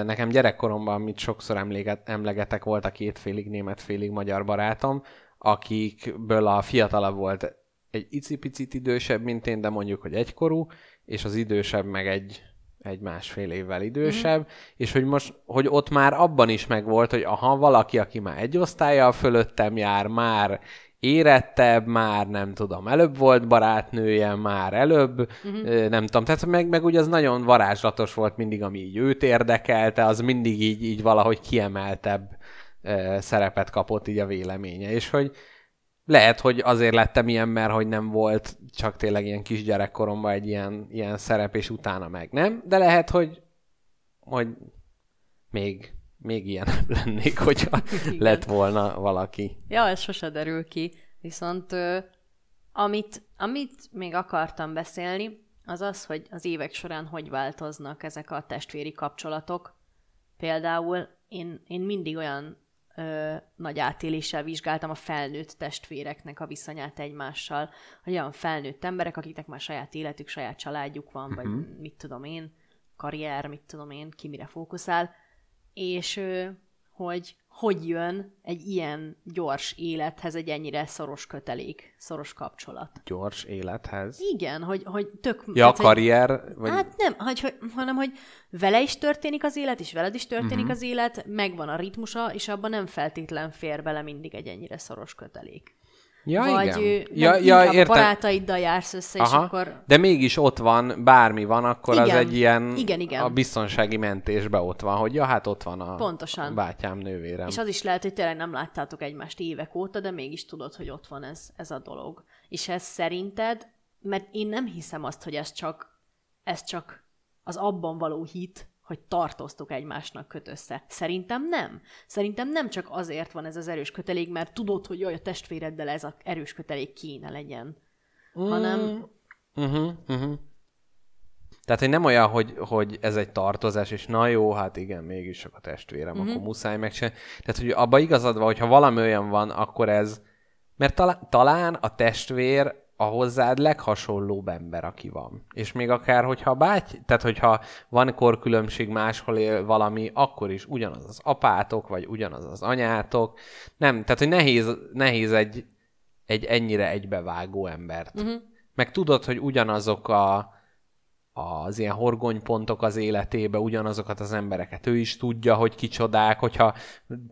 Nekem gyerekkoromban, amit sokszor emléget, emlegetek, volt a két félig német, félig magyar barátom, akikből a fiatalabb volt egy icipicit idősebb, mint én, de mondjuk, hogy egykorú, és az idősebb meg egy, egy másfél évvel idősebb, mm. és hogy most, hogy ott már abban is megvolt, hogy aha, valaki, aki már egy osztálya fölöttem jár, már érettebb, már nem tudom, előbb volt barátnője, már előbb, uh-huh. nem tudom, tehát meg, meg ugye az nagyon varázslatos volt mindig, ami így őt érdekelte, az mindig így, így valahogy kiemeltebb ö, szerepet kapott így a véleménye, és hogy lehet, hogy azért lettem ilyen, mert hogy nem volt csak tényleg ilyen kisgyerekkoromban egy ilyen, ilyen szerep, és utána meg nem, de lehet, hogy, hogy még, még ilyen <laughs> lennék, hogyha <laughs> lett volna valaki. Ja, ez sose derül ki. Viszont amit, amit még akartam beszélni, az az, hogy az évek során hogy változnak ezek a testvéri kapcsolatok. Például én, én mindig olyan ö, nagy átéléssel vizsgáltam a felnőtt testvéreknek a viszonyát egymással, hogy olyan felnőtt emberek, akiknek már saját életük, saját családjuk van, uh-huh. vagy mit tudom én, karrier, mit tudom én, ki mire fókuszál, és hogy hogy jön egy ilyen gyors élethez egy ennyire szoros kötelék, szoros kapcsolat. Gyors élethez. Igen, hogy, hogy tök... Ja, hogy- karrier, vagy... Hát nem, hogy, hanem hogy vele is történik az élet, és veled is történik uh-huh. az élet, megvan a ritmusa, és abban nem feltétlen fér bele mindig egy ennyire szoros kötelék. Ja, Vagy igen. ő, nem, ja, ja, a értem. barátaiddal jársz össze, és Aha. akkor... De mégis ott van, bármi van, akkor az Igen. egy ilyen Igen, igen. a biztonsági mentésbe ott van, hogy ja, hát ott van a Pontosan. bátyám nővérem. És az is lehet, hogy tényleg nem láttátok egymást évek óta, de mégis tudod, hogy ott van ez, ez a dolog. És ez szerinted, mert én nem hiszem azt, hogy ez csak, ez csak az abban való hit, hogy tartoztok egymásnak köt össze. Szerintem nem. Szerintem nem csak azért van ez az erős kötelék, mert tudod, hogy jaj, a testvéreddel ez az erős kötelék kéne legyen. Mm. Hanem Uh-huh, uh-huh. Tehát, hogy nem olyan, hogy, hogy ez egy tartozás, és na jó, hát igen, mégis csak a testvérem, Mhm. uh-huh. akkor muszáj megcsinálni. Tehát, hogy abba igazad van, hogyha valami olyan van, akkor ez... Mert talán, talán a testvér a hozzád leghasonlóbb ember, aki van. És még akár, hogyha báty, tehát hogyha van korkülönbség, máshol él valami, akkor is ugyanaz az apátok, vagy ugyanaz az anyátok. Nem, tehát, hogy nehéz, nehéz egy, egy ennyire egybevágó embert. Uh-huh. Meg tudod, hogy ugyanazok a, az ilyen horgonypontok az életébe, ugyanazokat az embereket. Ő is tudja, hogy kicsodák, hogyha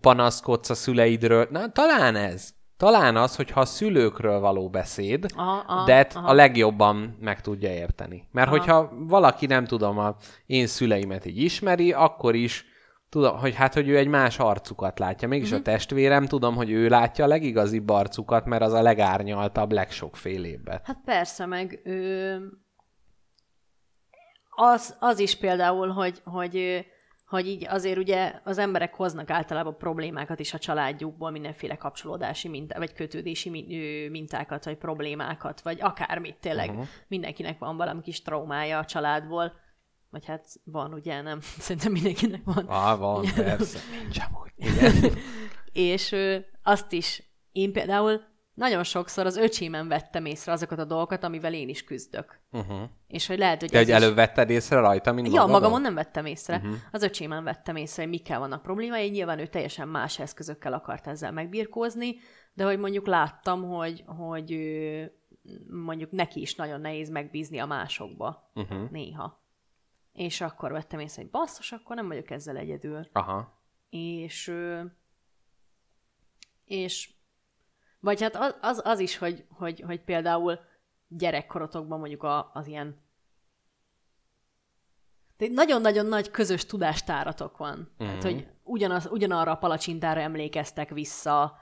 panaszkodsz a szüleidről. Na, talán ez. Talán az, hogyha a szülőkről való beszéd, Aha, de aha. a legjobban meg tudja érteni. Mert Aha. hogyha valaki nem tudom, a én szüleimet így ismeri, akkor is tudom, hogy hát, hogy ő egy más arcukat látja. Mégis Mhm. uh-huh. a testvérem, tudom, hogy ő látja a legigazibb arcukat, mert az a legárnyaltabb, legsokfélébbet. Hát persze, meg ö, az, az is például, hogy, hogy, hogy így azért ugye az emberek hoznak általában problémákat is a családjukból, mindenféle kapcsolódási mintá, vagy kötődési mintákat, vagy problémákat, vagy akármit tényleg. Uh-huh. Mindenkinek van valami kis traumája a családból, vagy hát van, ugye, nem? <laughs> Szerintem mindenkinek van. Ah, van, persze. Nincs amúgy. <laughs> És ö, azt is, én például nagyon sokszor az öcsémen vettem észre azokat a dolgokat, amivel én is küzdök. Uh-huh. És hogy lehet, hogy De hogy is... vetted észre rajta, mint Ja, magamon nem vettem észre. Uh-huh. Az öcsémen vettem észre, hogy mikkel vannak problémái. Nyilván ő teljesen más eszközökkel akart ezzel megbirkózni, de hogy mondjuk láttam, hogy, hogy ő, mondjuk neki is nagyon nehéz megbízni a másokba. Uh-huh. Néha. És akkor vettem észre, hogy basszus, akkor nem vagyok ezzel egyedül. Aha. És, és vagy hát az, az, az is, hogy, hogy, hogy például gyerekkorotokban mondjuk a, az ilyen de nagyon-nagyon nagy közös tudástáratok van. Mhm. Mm-hmm. Tehát, hogy ugyanaz, ugyanarra a palacsintára emlékeztek vissza,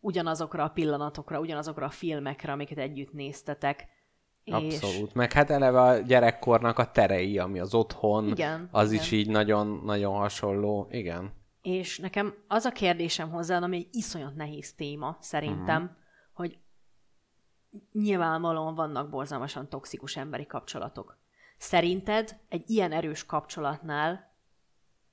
ugyanazokra a pillanatokra, ugyanazokra a filmekre, amiket együtt néztetek. Abszolút. Meg hát eleve a gyerekkornak a terei, ami az otthon, Igen, az igen. is így nagyon-nagyon hasonló. Igen. És nekem az a kérdésem hozzá, ami egy iszonyat nehéz téma, szerintem, uh-huh. hogy nyilvánvalóan vannak borzalmasan toxikus emberi kapcsolatok. Szerinted egy ilyen erős kapcsolatnál,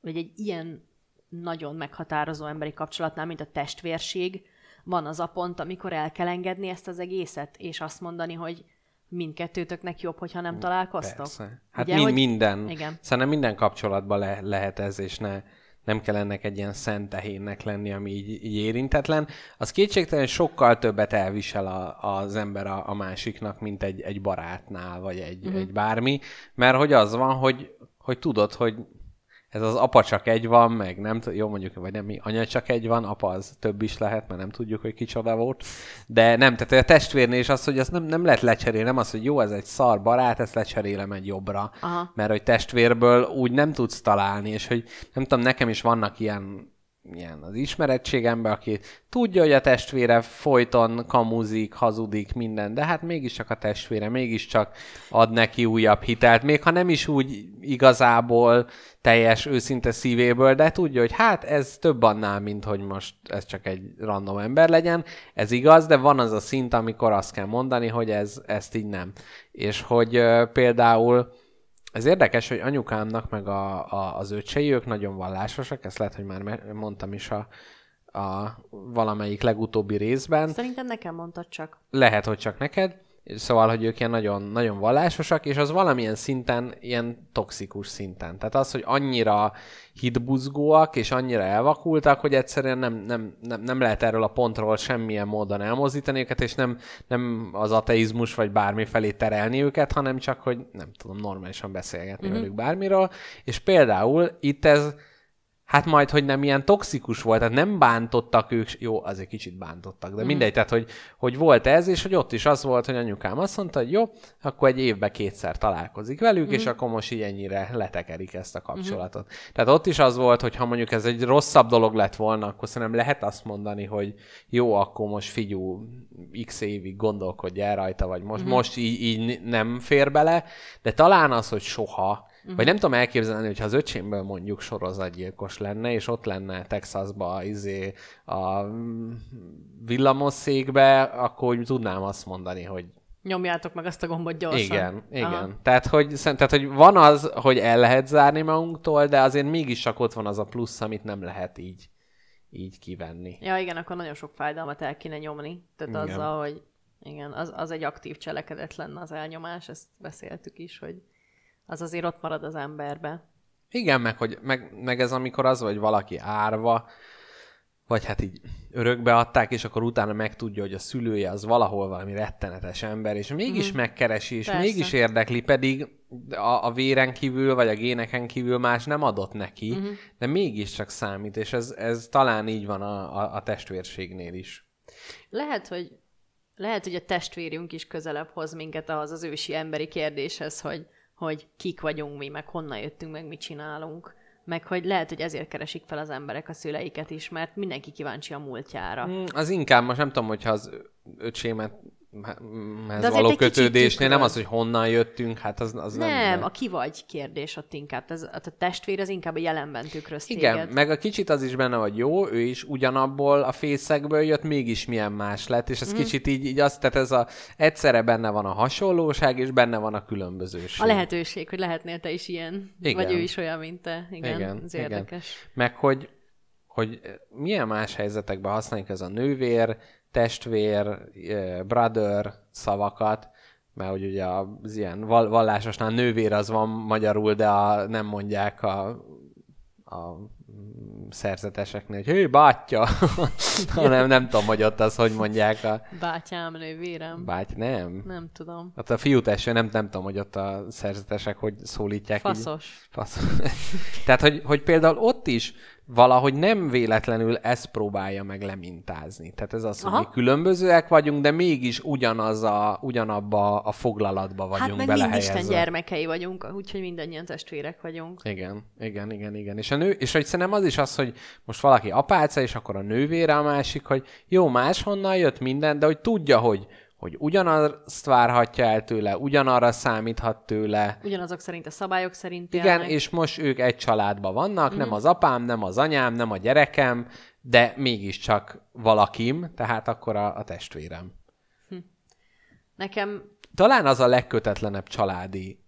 vagy egy ilyen nagyon meghatározó emberi kapcsolatnál, mint a testvérség, van az a pont, amikor el kell engedni ezt az egészet, és azt mondani, hogy mindkettőtöknek jobb, hogyha nem találkoztok? Persze. Hát Ugye, mind, hogy- minden. Igen. Szerintem minden kapcsolatban le, lehet ez, és ne, nem kell ennek egy ilyen szentehénnek lenni, ami így, így érintetlen. Az kétségtelen sokkal többet elvisel a, az ember a, a másiknak, mint egy, egy barátnál, vagy egy, Mhm. uh-huh. egy bármi, mert hogy az van, hogy, hogy tudod, hogy ez az apa csak egy van, meg nem tud, jó mondjuk, vagy nem mi, anya csak egy van, apa az több is lehet, mert nem tudjuk, hogy kicsoda volt. De nem, tehát a testvérnél is az, hogy azt nem, nem lehet lecserélni, nem az, hogy jó, ez egy szar barát, ezt lecserélem egy jobbra. Aha. Mert hogy testvérből úgy nem tudsz találni, és hogy nem tudom, nekem is vannak ilyen ilyen az ismerettségemben, aki tudja, hogy a testvére folyton kamuzik, hazudik, minden, de hát mégiscsak a testvére, mégiscsak ad neki újabb hitelt, még ha nem is úgy igazából teljes, őszinte szívéből, de tudja, hogy hát ez több annál, mint hogy most ez csak egy random ember legyen. Ez igaz, de van az a szint, amikor azt kell mondani, hogy ez, ezt így nem. És hogy ö, például ez érdekes, hogy anyukámnak meg a, a, az öcsei, ők nagyon vallásosak, ezt lehet, hogy már mondtam is a, a valamelyik legutóbbi részben. Szerintem nekem mondtad csak. Lehet, hogy csak neked. Szóval, hogy ők ilyen nagyon, nagyon vallásosak, és az valamilyen szinten, ilyen toxikus szinten. Tehát az, hogy annyira hitbuzgóak, és annyira elvakultak, hogy egyszerűen nem, nem, nem, nem lehet erről a pontról semmilyen módon elmozdítani őket, és nem, nem az ateizmus vagy bármi felé terelni őket, hanem csak, hogy nem tudom, normálisan beszélgetni uh-huh. velük bármiről. És például itt ez, Hát majd, hogy nem ilyen toxikus volt, tehát nem bántottak ők, jó, azért kicsit bántottak, de mm. mindegy, tehát, hogy, hogy volt ez, és hogy ott is az volt, hogy anyukám azt mondta, hogy jó, akkor egy évben kétszer találkozik velük, mm. és akkor most így ennyire letekerik ezt a kapcsolatot. Mm. Tehát ott is az volt, hogy ha mondjuk ez egy rosszabb dolog lett volna, akkor szerintem lehet azt mondani, hogy jó, akkor most figyú, x évig gondolkodj el rajta, vagy most, mm. most így, így nem fér bele, de talán az, hogy soha, Uh-huh. Vagy nem tudom elképzelni, hogyha az öcsémből mondjuk sorozatgyilkos lenne, és ott lenne Texasba izé, a mm, villamosszékbe, akkor úgy tudnám azt mondani, hogy Nyomjátok meg azt a gombot gyorsan. igen, igen. Aha. Tehát hogy, tehát, hogy van az, hogy el lehet zárni magunktól, de azért mégis csak ott van az a plusz, amit nem lehet így, így kivenni. Ja, igen, akkor nagyon sok fájdalmat el kéne nyomni. Tehát igen. azzal, hogy igen, az, az egy aktív cselekedet lenne az elnyomás, ezt beszéltük is, hogy az azért ott marad az emberbe. Igen, meg, hogy, meg, meg ez amikor az, hogy valaki árva, vagy hát így örökbe adták, és akkor utána megtudja, hogy a szülője az valahol valami rettenetes ember, és mégis mm. megkeresi, és Persze. mégis érdekli, pedig a, a véren kívül, vagy a géneken kívül más nem adott neki, mm. de mégiscsak számít, és ez, ez talán így van a, a, a testvérségnél is. Lehet, hogy lehet, hogy a testvérünk is közelebb hoz minket ahhoz az ősi emberi kérdéshez, hogy, hogy kik vagyunk mi, meg honnan jöttünk, meg mit csinálunk. Meg hogy lehet, hogy ezért keresik fel az emberek a szüleiket is, mert mindenki kíváncsi a múltjára. Mm, Az inkább, most nem tudom, hogyha az öcsémet ez azért való kötődésnél nem az, hogy honnan jöttünk, hát az, az nem. Nem, a ki vagy kérdés ott inkább. Ez, a testvér az inkább a jelenben tükröz Igen, téged. meg a kicsit az is benne, hogy jó, ő is ugyanabból a fészekből jött, mégis milyen más lett, és ez mm. kicsit így, így azt, tehát ez a, egyszerre benne van a hasonlóság, és benne van a különbözőség. A lehetőség, hogy lehetnél te is ilyen, Igen. vagy ő is olyan, mint te. Igen, Igen, ez igen. érdekes. Meg hogy, hogy milyen más helyzetekben használjuk ez a nővér, testvér, brother szavakat, mert hogy ugye az ilyen val- vallásosnál nővér az van magyarul, de a, nem mondják a, a szerzeteseknél, hogy hé, bátya, <laughs> hanem nem tudom, hogy ott az, hogy mondják a Bátyám, nővérem. báty, nem. Nem tudom. Ott a fiú testvő, nem, nem tudom, hogy ott a szerzetesek hogy szólítják. így. Faszos. Fasz. <laughs> Tehát, hogy, hogy például ott is valahogy nem véletlenül ezt próbálja meg lemintázni. Tehát ez az, hogy Aha. mi különbözőek vagyunk, de mégis ugyanaz a, ugyanabba a foglalatba vagyunk Hát meg belehelyezve. Isten gyermekei vagyunk, úgyhogy mindannyian testvérek vagyunk. Igen, igen, igen, igen. És, a nő, és hogy szerintem az is az, hogy most valaki apáca, és akkor a nővére a másik, hogy jó, máshonnan jött minden, de hogy tudja, hogy, hogy ugyanazt várhatja el tőle, ugyanarra számíthat tőle. Ugyanazok szerint a szabályok szerint Igen, élnek. és most ők egy családban vannak, Mhm. nem az apám, nem az anyám, nem a gyerekem, de mégiscsak valakim, tehát akkor a, a testvérem. Nekem Talán az a legkötetlenebb családi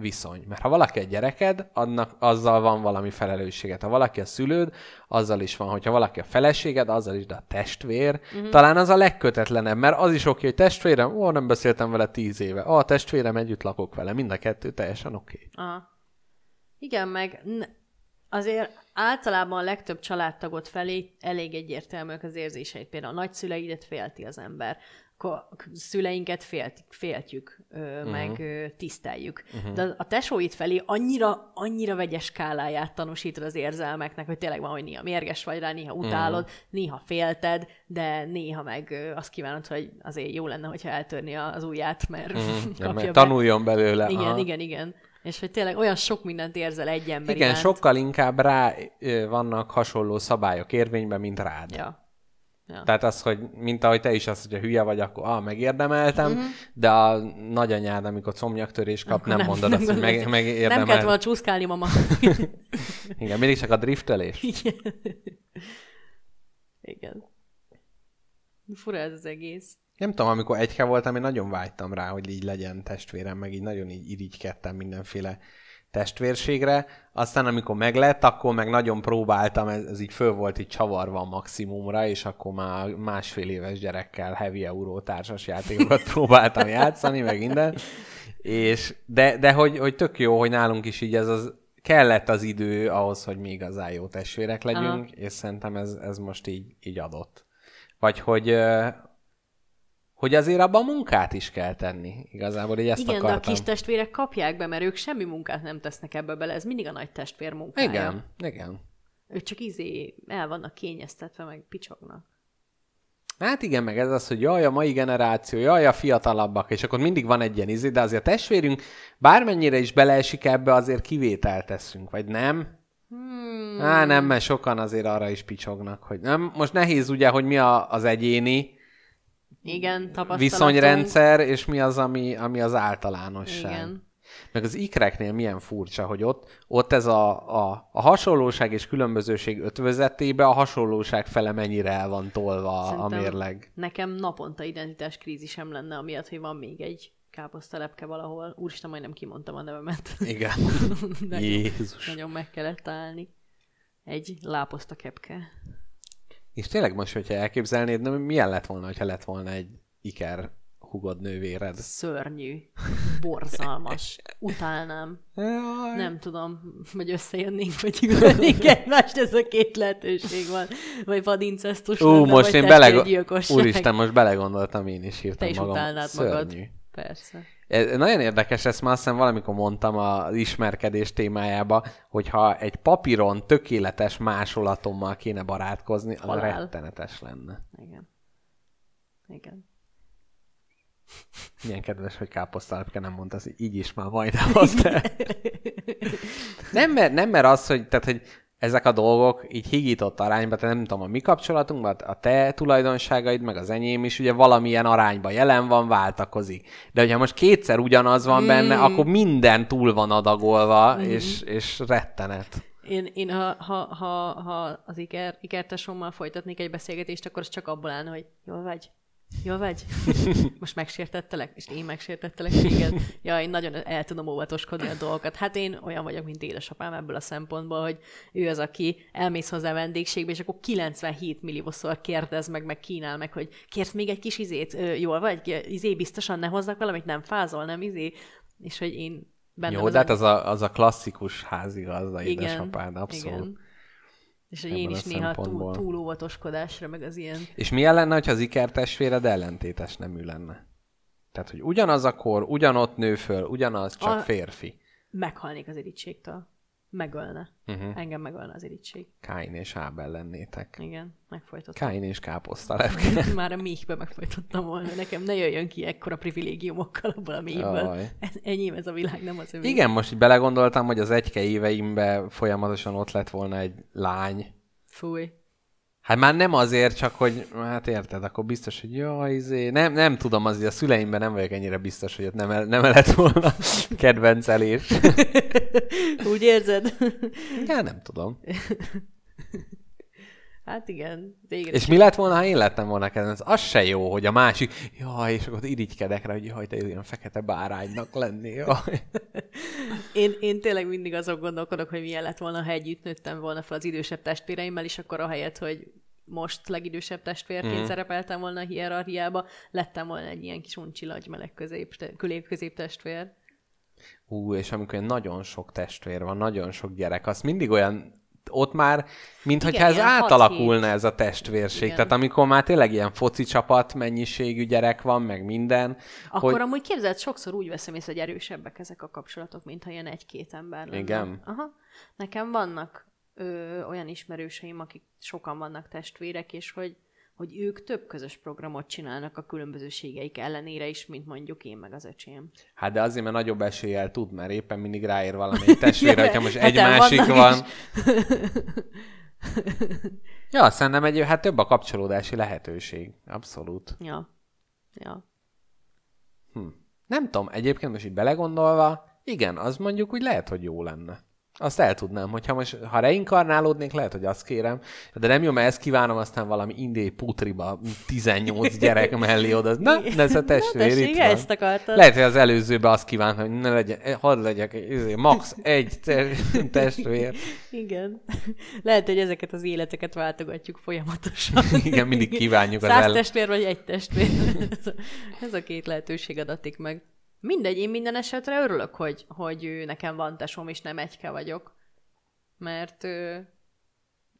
viszony. Mert ha valaki egy gyereked, annak azzal van valami felelősséget. Ha valaki a szülőd, azzal is van. Hogyha valaki a feleséged, azzal is, de a testvér, uh-huh. talán az a legkötetlenebb, mert az is oké, hogy testvérem, ó, nem beszéltem vele tíz éve. Ó, a testvérem, együtt lakok vele, mind a kettő teljesen oké. Aha. Igen, meg azért általában a legtöbb családtagot felé elég egyértelműek az érzéseit. Például a nagyszüleidet félti az ember, a szüleinket félt, féltjük, ö, uh-huh. meg ö, tiszteljük. Uh-huh. De a tesóid felé annyira, annyira vegyes skáláját tanúsítod az érzelmeknek, hogy tényleg van, hogy néha mérges vagy rá, néha utálod, uh-huh. néha félted, de néha meg ö, azt kívánod, hogy azért jó lenne, hogyha eltörni az ujját, mert <laughs> uh-huh. Ja, kapja mert be. tanuljon belőle. Igen, Aha. igen, igen. És hogy tényleg olyan sok mindent érzel egy ember Igen, iránt. sokkal inkább rá vannak hasonló szabályok érvényben, mint rád. Ja. Ja. Tehát az, hogy mint ahogy te is azt, hogyha hülye vagy, akkor ah, megérdemeltem, uh-huh. de a nagyanyád, amikor comnyaktörés kap, Akkor nem, mondod azt, hogy meg, Nem megérdemelt. kellett volna csúszkálni, mama. <laughs> Igen, mindig csak a driftelés. Igen. Igen. Fura ez az egész. Nem tudom, amikor egyke voltam, én nagyon vágytam rá, hogy így legyen testvérem, meg így nagyon így irigykedtem mindenféle testvérségre. Aztán amikor meglett, akkor meg nagyon próbáltam, ez, ez így föl volt így csavarva a maximumra, és akkor már másfél éves gyerekkel heavy euró társas játékokat <laughs> próbáltam játszani, meg minden. És, de, de hogy, hogy tök jó, hogy nálunk is így ez az kellett az idő ahhoz, hogy mi igazán jó testvérek legyünk, Aha. és szerintem ez, ez most így, így adott. Vagy hogy, hogy azért abban munkát is kell tenni. Igazából így ezt Igen, akartam. de a kis testvérek kapják be, mert ők semmi munkát nem tesznek ebbe bele. Ez mindig a nagy testvér munkája. Igen, igen. Ők csak izé el vannak kényeztetve, meg picsognak. Hát igen, meg ez az, hogy jaj, a mai generáció, jaj, a fiatalabbak, és akkor mindig van egy ilyen izé, de azért a testvérünk bármennyire is beleesik ebbe, azért kivételt teszünk, vagy nem? Hmm. Á, nem, mert sokan azért arra is picsognak, hogy nem. Most nehéz ugye, hogy mi a, az egyéni Igen, viszonyrendszer, és mi az, ami, ami az általánosság. Igen. Meg az ikreknél milyen furcsa, hogy ott, ott ez a, a, a hasonlóság és különbözőség ötvözetébe a hasonlóság fele mennyire el van tolva a, a Szerintem mérleg. Nekem naponta identitás krízisem lenne, amiatt, hogy van még egy káposztalepke valahol. Úristen, majdnem kimondtam a nevemet. Igen. <laughs> nagyon, Jézus. nagyon meg kellett találni. Egy láposzta kepke. És tényleg most, hogyha elképzelnéd, nem, milyen lett volna, hogyha lett volna egy iker hugod nővéred? Szörnyű. Borzalmas. Utálnám. Jaj. Nem tudom, hogy összejönnénk, vagy ülnénk <laughs> egymást, ez a két lehetőség van. Vagy vadincesztus Ú, lenne, most vagy én beleg... Úristen, most belegondoltam, én is írtam Te is magam. utálnád Szörnyű. magad. Persze. Ez nagyon érdekes, ezt már azt hiszem valamikor mondtam az ismerkedés témájába, hogyha egy papíron tökéletes másolatommal kéne barátkozni, az Halál. rettenetes lenne. Igen. Igen. Milyen kedves, hogy káposztalepke nem mondta, hogy így is már majdnem azt. de- nem, mert, nem mert az, hogy, tehát, hogy ezek a dolgok így higított arányba, tehát nem tudom, a mi kapcsolatunkban, a te tulajdonságaid, meg az enyém is ugye valamilyen arányban jelen van, váltakozik. De hogyha most kétszer ugyanaz van mm. benne, akkor minden túl van adagolva, mm. és, és rettenet. Én, én ha, ha, ha, ha az Iker, Ikertesommal folytatnék egy beszélgetést, akkor az csak abból állna, hogy jól vagy? Jól vagy? <laughs> Most megsértettelek? És én megsértettelek téged? Ja, én nagyon el tudom óvatoskodni a dolgokat. Hát én olyan vagyok, mint édesapám ebből a szempontból, hogy ő az, aki elmész hozzá vendégségbe, és akkor 97 milliószor kérdez meg, meg kínál meg, hogy kérsz még egy kis izét? Ö, jól vagy? Izé biztosan ne hozzak valamit? Nem fázol, nem izé? És hogy én bennem Jó, de hát az a, az a klasszikus házigazda igen, édesapád, abszolút. Igen. És hogy én is néha túl, túl óvatoskodásra, meg az ilyen... És milyen lenne, hogyha az ikertestvéred ellentétes nemű lenne? Tehát, hogy ugyanaz a kor, ugyanott nő föl, ugyanaz, csak A- férfi. Meghalnék az irítségtől. Megölne. Uh-huh. Engem megölne az irítség. Káin és Ábel lennétek. Igen, megfojtottam. Káin és káposztalepke. <laughs> Már a méhbe megfojtottam volna. Nekem ne jöjjön ki ekkora privilégiumokkal abból a méhből. Ez, enyém ez a világ, nem az övé. Igen, most így belegondoltam, hogy az egyke éveimben folyamatosan ott lett volna egy lány. Fúj. Hát már nem azért, csak hogy, hát érted, akkor biztos, hogy jaj, izé, nem, nem tudom, azért a szüleimben nem vagyok ennyire biztos, hogy ott nem, nem lett volna <laughs> kedvencelés. <laughs> Úgy érzed? Ja, nem tudom. Hát igen, végre. És mi lett volna, ha én lettem volna kedvenc? Az se jó, hogy a másik, jaj, és akkor irigykedek rá, hogy jaj, te ilyen fekete báránynak lenni, jaj. <laughs> Én, én tényleg mindig azon gondolkodok, hogy milyen lett volna, ha együtt nőttem volna fel az idősebb testvéreimmel, és akkor ahelyett, hogy most legidősebb testvérként mm. szerepeltem volna a hierarchiába, lettem volna egy ilyen kis uncsilagy meleg közép, középtestvér. Ú, és amikor nagyon sok testvér van, nagyon sok gyerek, az mindig olyan, ott már, mintha Igen, ez átalakulna ez a testvérség. Igen. Tehát amikor már tényleg ilyen foci csapat mennyiségű gyerek van, meg minden, Akkor hogy amúgy képzeld, sokszor úgy veszem észre, hogy erősebbek ezek a kapcsolatok, mintha ilyen egy-két ember lenne. Igen? Aha. Nekem vannak ö, olyan ismerőseim, akik sokan vannak testvérek, és hogy, hogy ők több közös programot csinálnak a különbözőségeik ellenére is, mint mondjuk én meg az öcsém. hát de azért, mert nagyobb eséllyel tud, mert éppen mindig ráér valamelyik <laughs> testvére, hogyha most egy másik van. Ja, szerintem egy, hát több a kapcsolódási lehetőség. Abszolút. Ja. Ja. Nem tudom, egyébként most így belegondolva, igen, az mondjuk úgy lehet, hogy jó lenne. Azt el tudnám, hogyha most, ha reinkarnálódnék, lehet, hogy azt kérem, de nem jó, mert ezt kívánom aztán valami indé putriba 18 gyerek mellé oda. Na, <laughs> de ez a testvér tessék, itt van. ezt akartad. Lehet, hogy az előzőben azt kívánt, hogy ne legyen, eh, hadd legyek, izé, max egy te- <laughs> testvér. Igen. Lehet, hogy ezeket az életeket váltogatjuk folyamatosan. <laughs> Igen, mindig kívánjuk az Száz el... testvér vagy egy testvér. Ez a két lehetőség adatik meg. Mindegy, én minden esetre örülök, hogy, hogy ő, nekem van tesom, és nem egyke vagyok. Mert ö,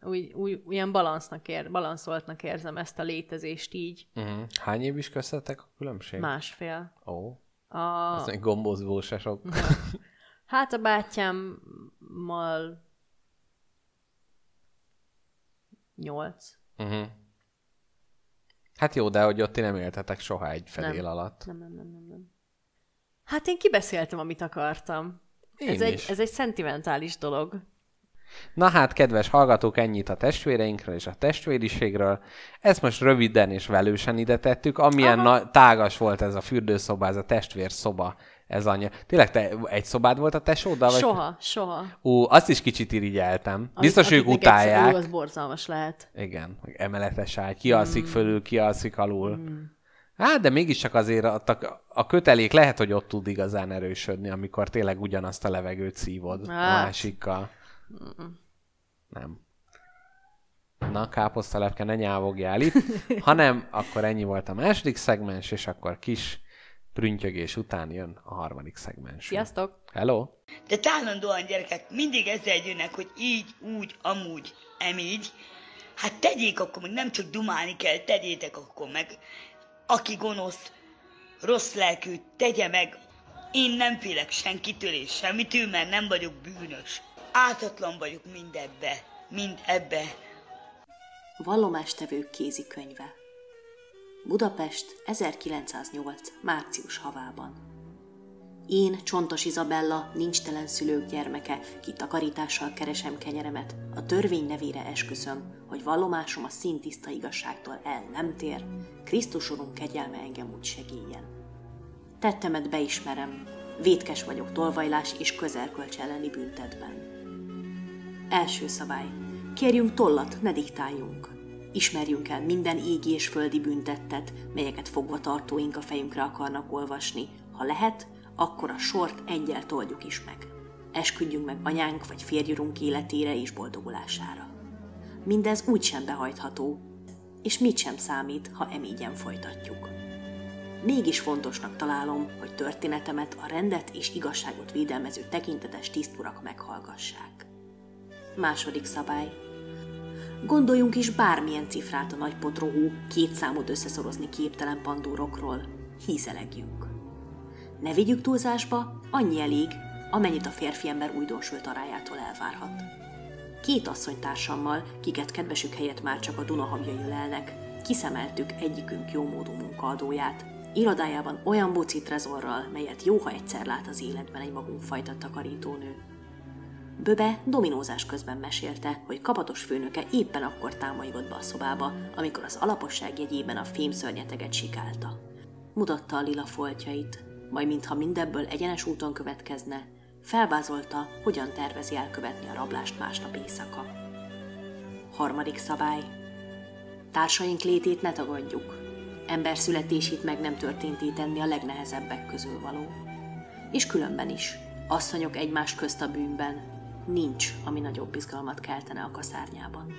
úgy, úgy, ilyen balansznak ér, balanszoltnak érzem ezt a létezést így. Uh-huh. Hány év is köztetek a különbség? Másfél. Ó, A, az egy gombózból se sok. hát a bátyámmal nyolc. Uh-huh. Hát jó, de hogy ott ti nem éltetek soha egy fedél Nem. alatt. Nem, nem, nem, nem, nem. Hát én kibeszéltem, amit akartam. Én ez, egy, is. ez egy szentimentális dolog. Na hát, kedves hallgatók, ennyit a testvéreinkről és a testvériségről. Ezt most röviden és velősen ide tettük. Amilyen na- tágas volt ez a fürdőszoba, ez a testvérszoba, ez anya. Tényleg te egy szobád volt a tesóddal? Vagy? Soha, soha. Ú, azt is kicsit irigyeltem. Biztos ők akiknek egyszer- utálják. Ú, az borzalmas lehet. Igen, emeletes ágy, ki alszik Mm. fölül, ki alszik alul. Hát, de mégiscsak azért a, a, a kötelék lehet, hogy ott tud igazán erősödni, amikor tényleg ugyanazt a levegőt szívod a Hát. másikkal. Nem. Na, káposztalepke, ne nyávogjál itt. Ha nem, akkor ennyi volt a második szegmens, és akkor kis prüntjögés után jön a harmadik szegmens. Sziasztok! Hello! De állandóan gyerekek mindig ezzel jönnek, hogy így, úgy, amúgy, emígy. Hát tegyék akkor meg, nem csak dumálni kell, tegyétek akkor meg. Aki gonosz, rossz lelkű, tegye meg. Én nem félek senkitől és semmitől, mert nem vagyok bűnös. Ártatlan vagyok mindebbe, mind ebbe. Vallomástevők kézikönyve Budapest 1908. március havában Én, Csontos Izabella, nincstelen szülők gyermeke, ki takarítással keresem kenyeremet, a törvény nevére esküszöm, hogy vallomásom a szintiszta igazságtól el nem tér, Krisztus Urunk kegyelme engem úgy segélyen. Tettemet beismerem, vétkes vagyok tolvajlás és közelkölcs elleni büntetben. Első szabály. Kérjünk tollat, ne diktáljunk. Ismerjünk el minden égi és földi büntettet, melyeket fogva tartóink a fejünkre akarnak olvasni. Ha lehet, akkor a sort egyel toldjuk is meg. Esküdjünk meg anyánk vagy férjurunk életére és boldogulására. Mindez úgy sem behajtható, és mit sem számít, ha emígyen folytatjuk. Mégis fontosnak találom, hogy történetemet a rendet és igazságot védelmező tekintetes tiszturak meghallgassák. Második szabály. Gondoljunk is bármilyen cifrát a nagy potrohú, két számot összeszorozni képtelen pandúrokról. Hízelegjünk. Ne vigyük túlzásba, annyi elég, amennyit a férfi ember újdonsült arájától elvárhat. Két asszonytársammal, kiket kedvesük helyett már csak a Dunahavjai lelnek, kiszemeltük egyikünk jómódú munkaadóját, irodájában olyan buci trezorral, melyet jó, ha egyszer lát az életben egy magunkfajta takarítónő. Böbe dominózás közben mesélte, hogy kapatos főnöke éppen akkor támolygott be a szobába, amikor az alaposság jegyében a fémszörnyeteget sikálta. Mutatta a lila foltjait, majd mintha mindebből egyenes úton következne, felvázolta, hogyan tervezi elkövetni a rablást másnap éjszaka. Harmadik szabály. Társaink létét ne tagadjuk. Ember születését meg nem történté tenni a legnehezebbek közül való. És különben is. Asszonyok egymás közt a bűnben, nincs, ami nagyobb izgalmat keltene a kaszárnyában.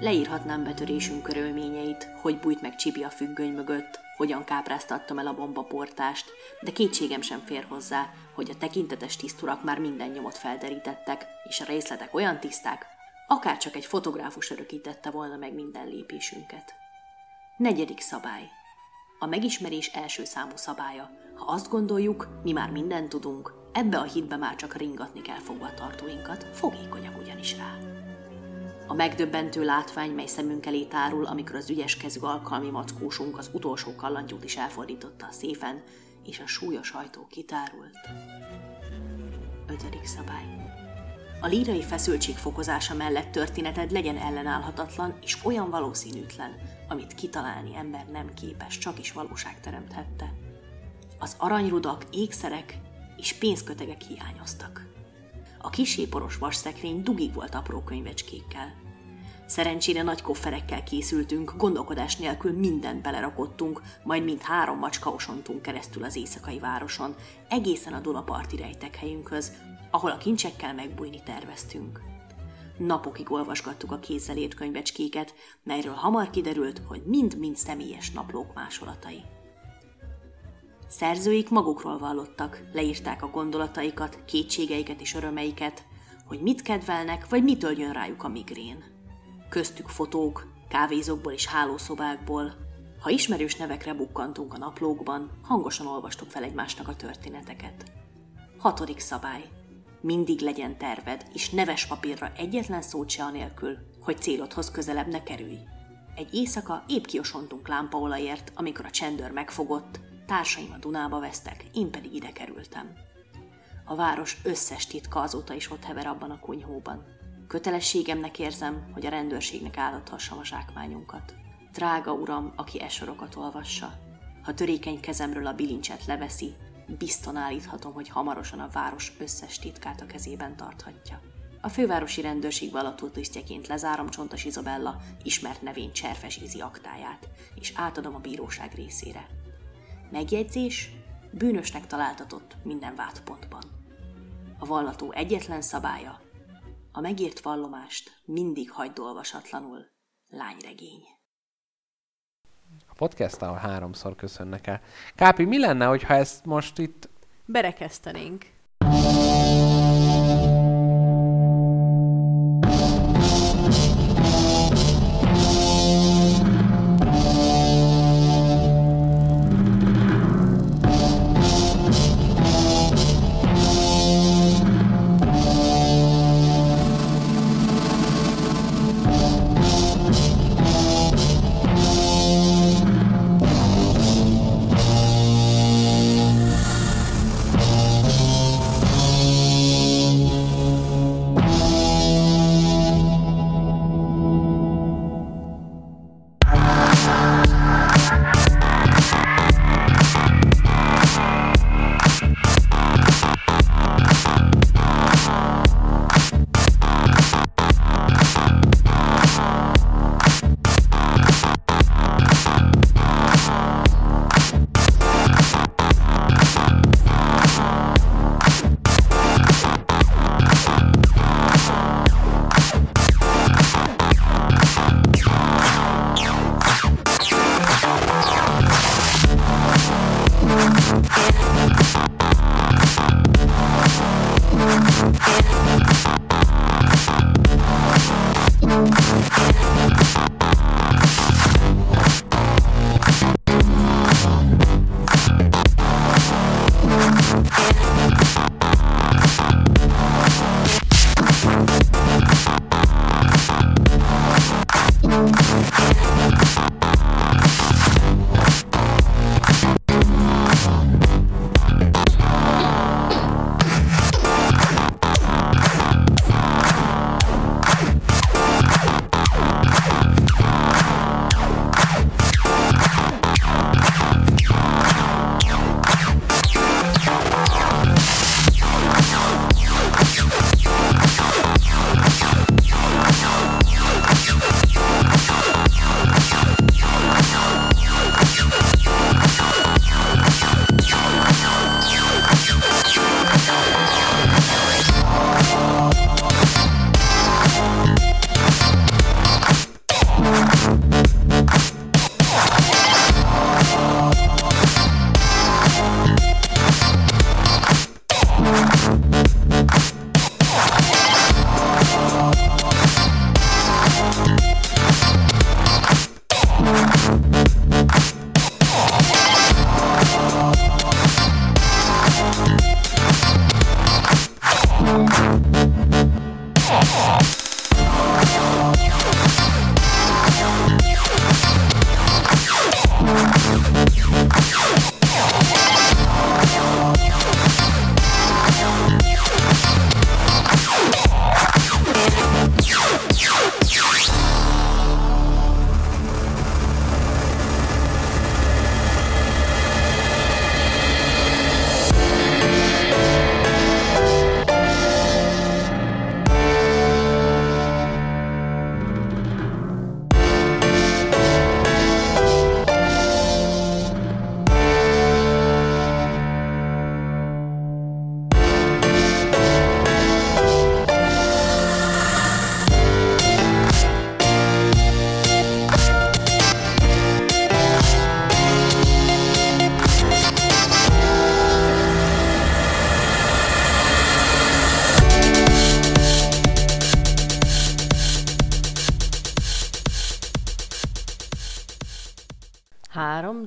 Leírhatnám betörésünk körülményeit, hogy bújt meg Csibi a függöny mögött, hogyan kápráztattam el a bombaportást, de kétségem sem fér hozzá, hogy a tekintetes tiszturak már minden nyomot felderítettek, és a részletek olyan tiszták, akár csak egy fotográfus örökítette volna meg minden lépésünket. Negyedik szabály. A megismerés első számú szabálya. Ha azt gondoljuk, mi már mindent tudunk, Ebbe a hitbe már csak ringatni kell fogva tartóinkat, fogékonyak ugyanis rá. A megdöbbentő látvány, mely szemünk elé tárul, amikor az ügyes kezű alkalmi mackósunk az utolsó kallantyút is elfordította a széfen, és a súlyos ajtó kitárult. Ötödik szabály. A lírai feszültség fokozása mellett történeted legyen ellenállhatatlan és olyan valószínűtlen, amit kitalálni ember nem képes, csak is valóság teremthette. Az aranyrudak, ékszerek és pénzkötegek hiányoztak. A kiséporos vasszekrény dugig volt apró könyvecskékkel. Szerencsére nagy kofferekkel készültünk, gondolkodás nélkül mindent belerakottunk, majd mint három macska osontunk keresztül az éjszakai városon, egészen a Dunaparti rejtek helyünkhöz, ahol a kincsekkel megbújni terveztünk. Napokig olvasgattuk a kézzel ért könyvecskéket, melyről hamar kiderült, hogy mind-mind személyes naplók másolatai. Szerzőik magukról vallottak, leírták a gondolataikat, kétségeiket és örömeiket, hogy mit kedvelnek, vagy mitől jön rájuk a migrén. Köztük fotók, kávézókból és hálószobákból. Ha ismerős nevekre bukkantunk a naplókban, hangosan olvastuk fel egymásnak a történeteket. Hatodik szabály. Mindig legyen terved, és neves papírra egyetlen szót se anélkül, hogy célodhoz közelebb ne kerülj. Egy éjszaka épp kiosontunk lámpaolajért, amikor a csendőr megfogott, Társaim a Dunába vesztek, én pedig ide kerültem. A város összes titka azóta is ott hever abban a kunyhóban. Kötelességemnek érzem, hogy a rendőrségnek állathassam a zsákmányunkat. Drága uram, aki esorokat olvassa. Ha törékeny kezemről a bilincset leveszi, bizton állíthatom, hogy hamarosan a város összes titkát a kezében tarthatja. A fővárosi rendőrség balató tisztjeként lezárom Csontos Izabella ismert nevén Cserfes Izi aktáját, és átadom a bíróság részére. Megjegyzés, bűnösnek találtatott minden vádpontban. A vallató egyetlen szabálya, a megírt vallomást mindig hagyd olvasatlanul, lányregény. A podcast ahol háromszor köszönnek el. Kápi, mi lenne, hogyha ezt most itt... Berekeztenénk.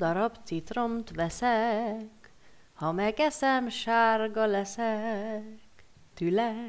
Darab citromt veszek, ha megeszem, sárga leszek. Tüle,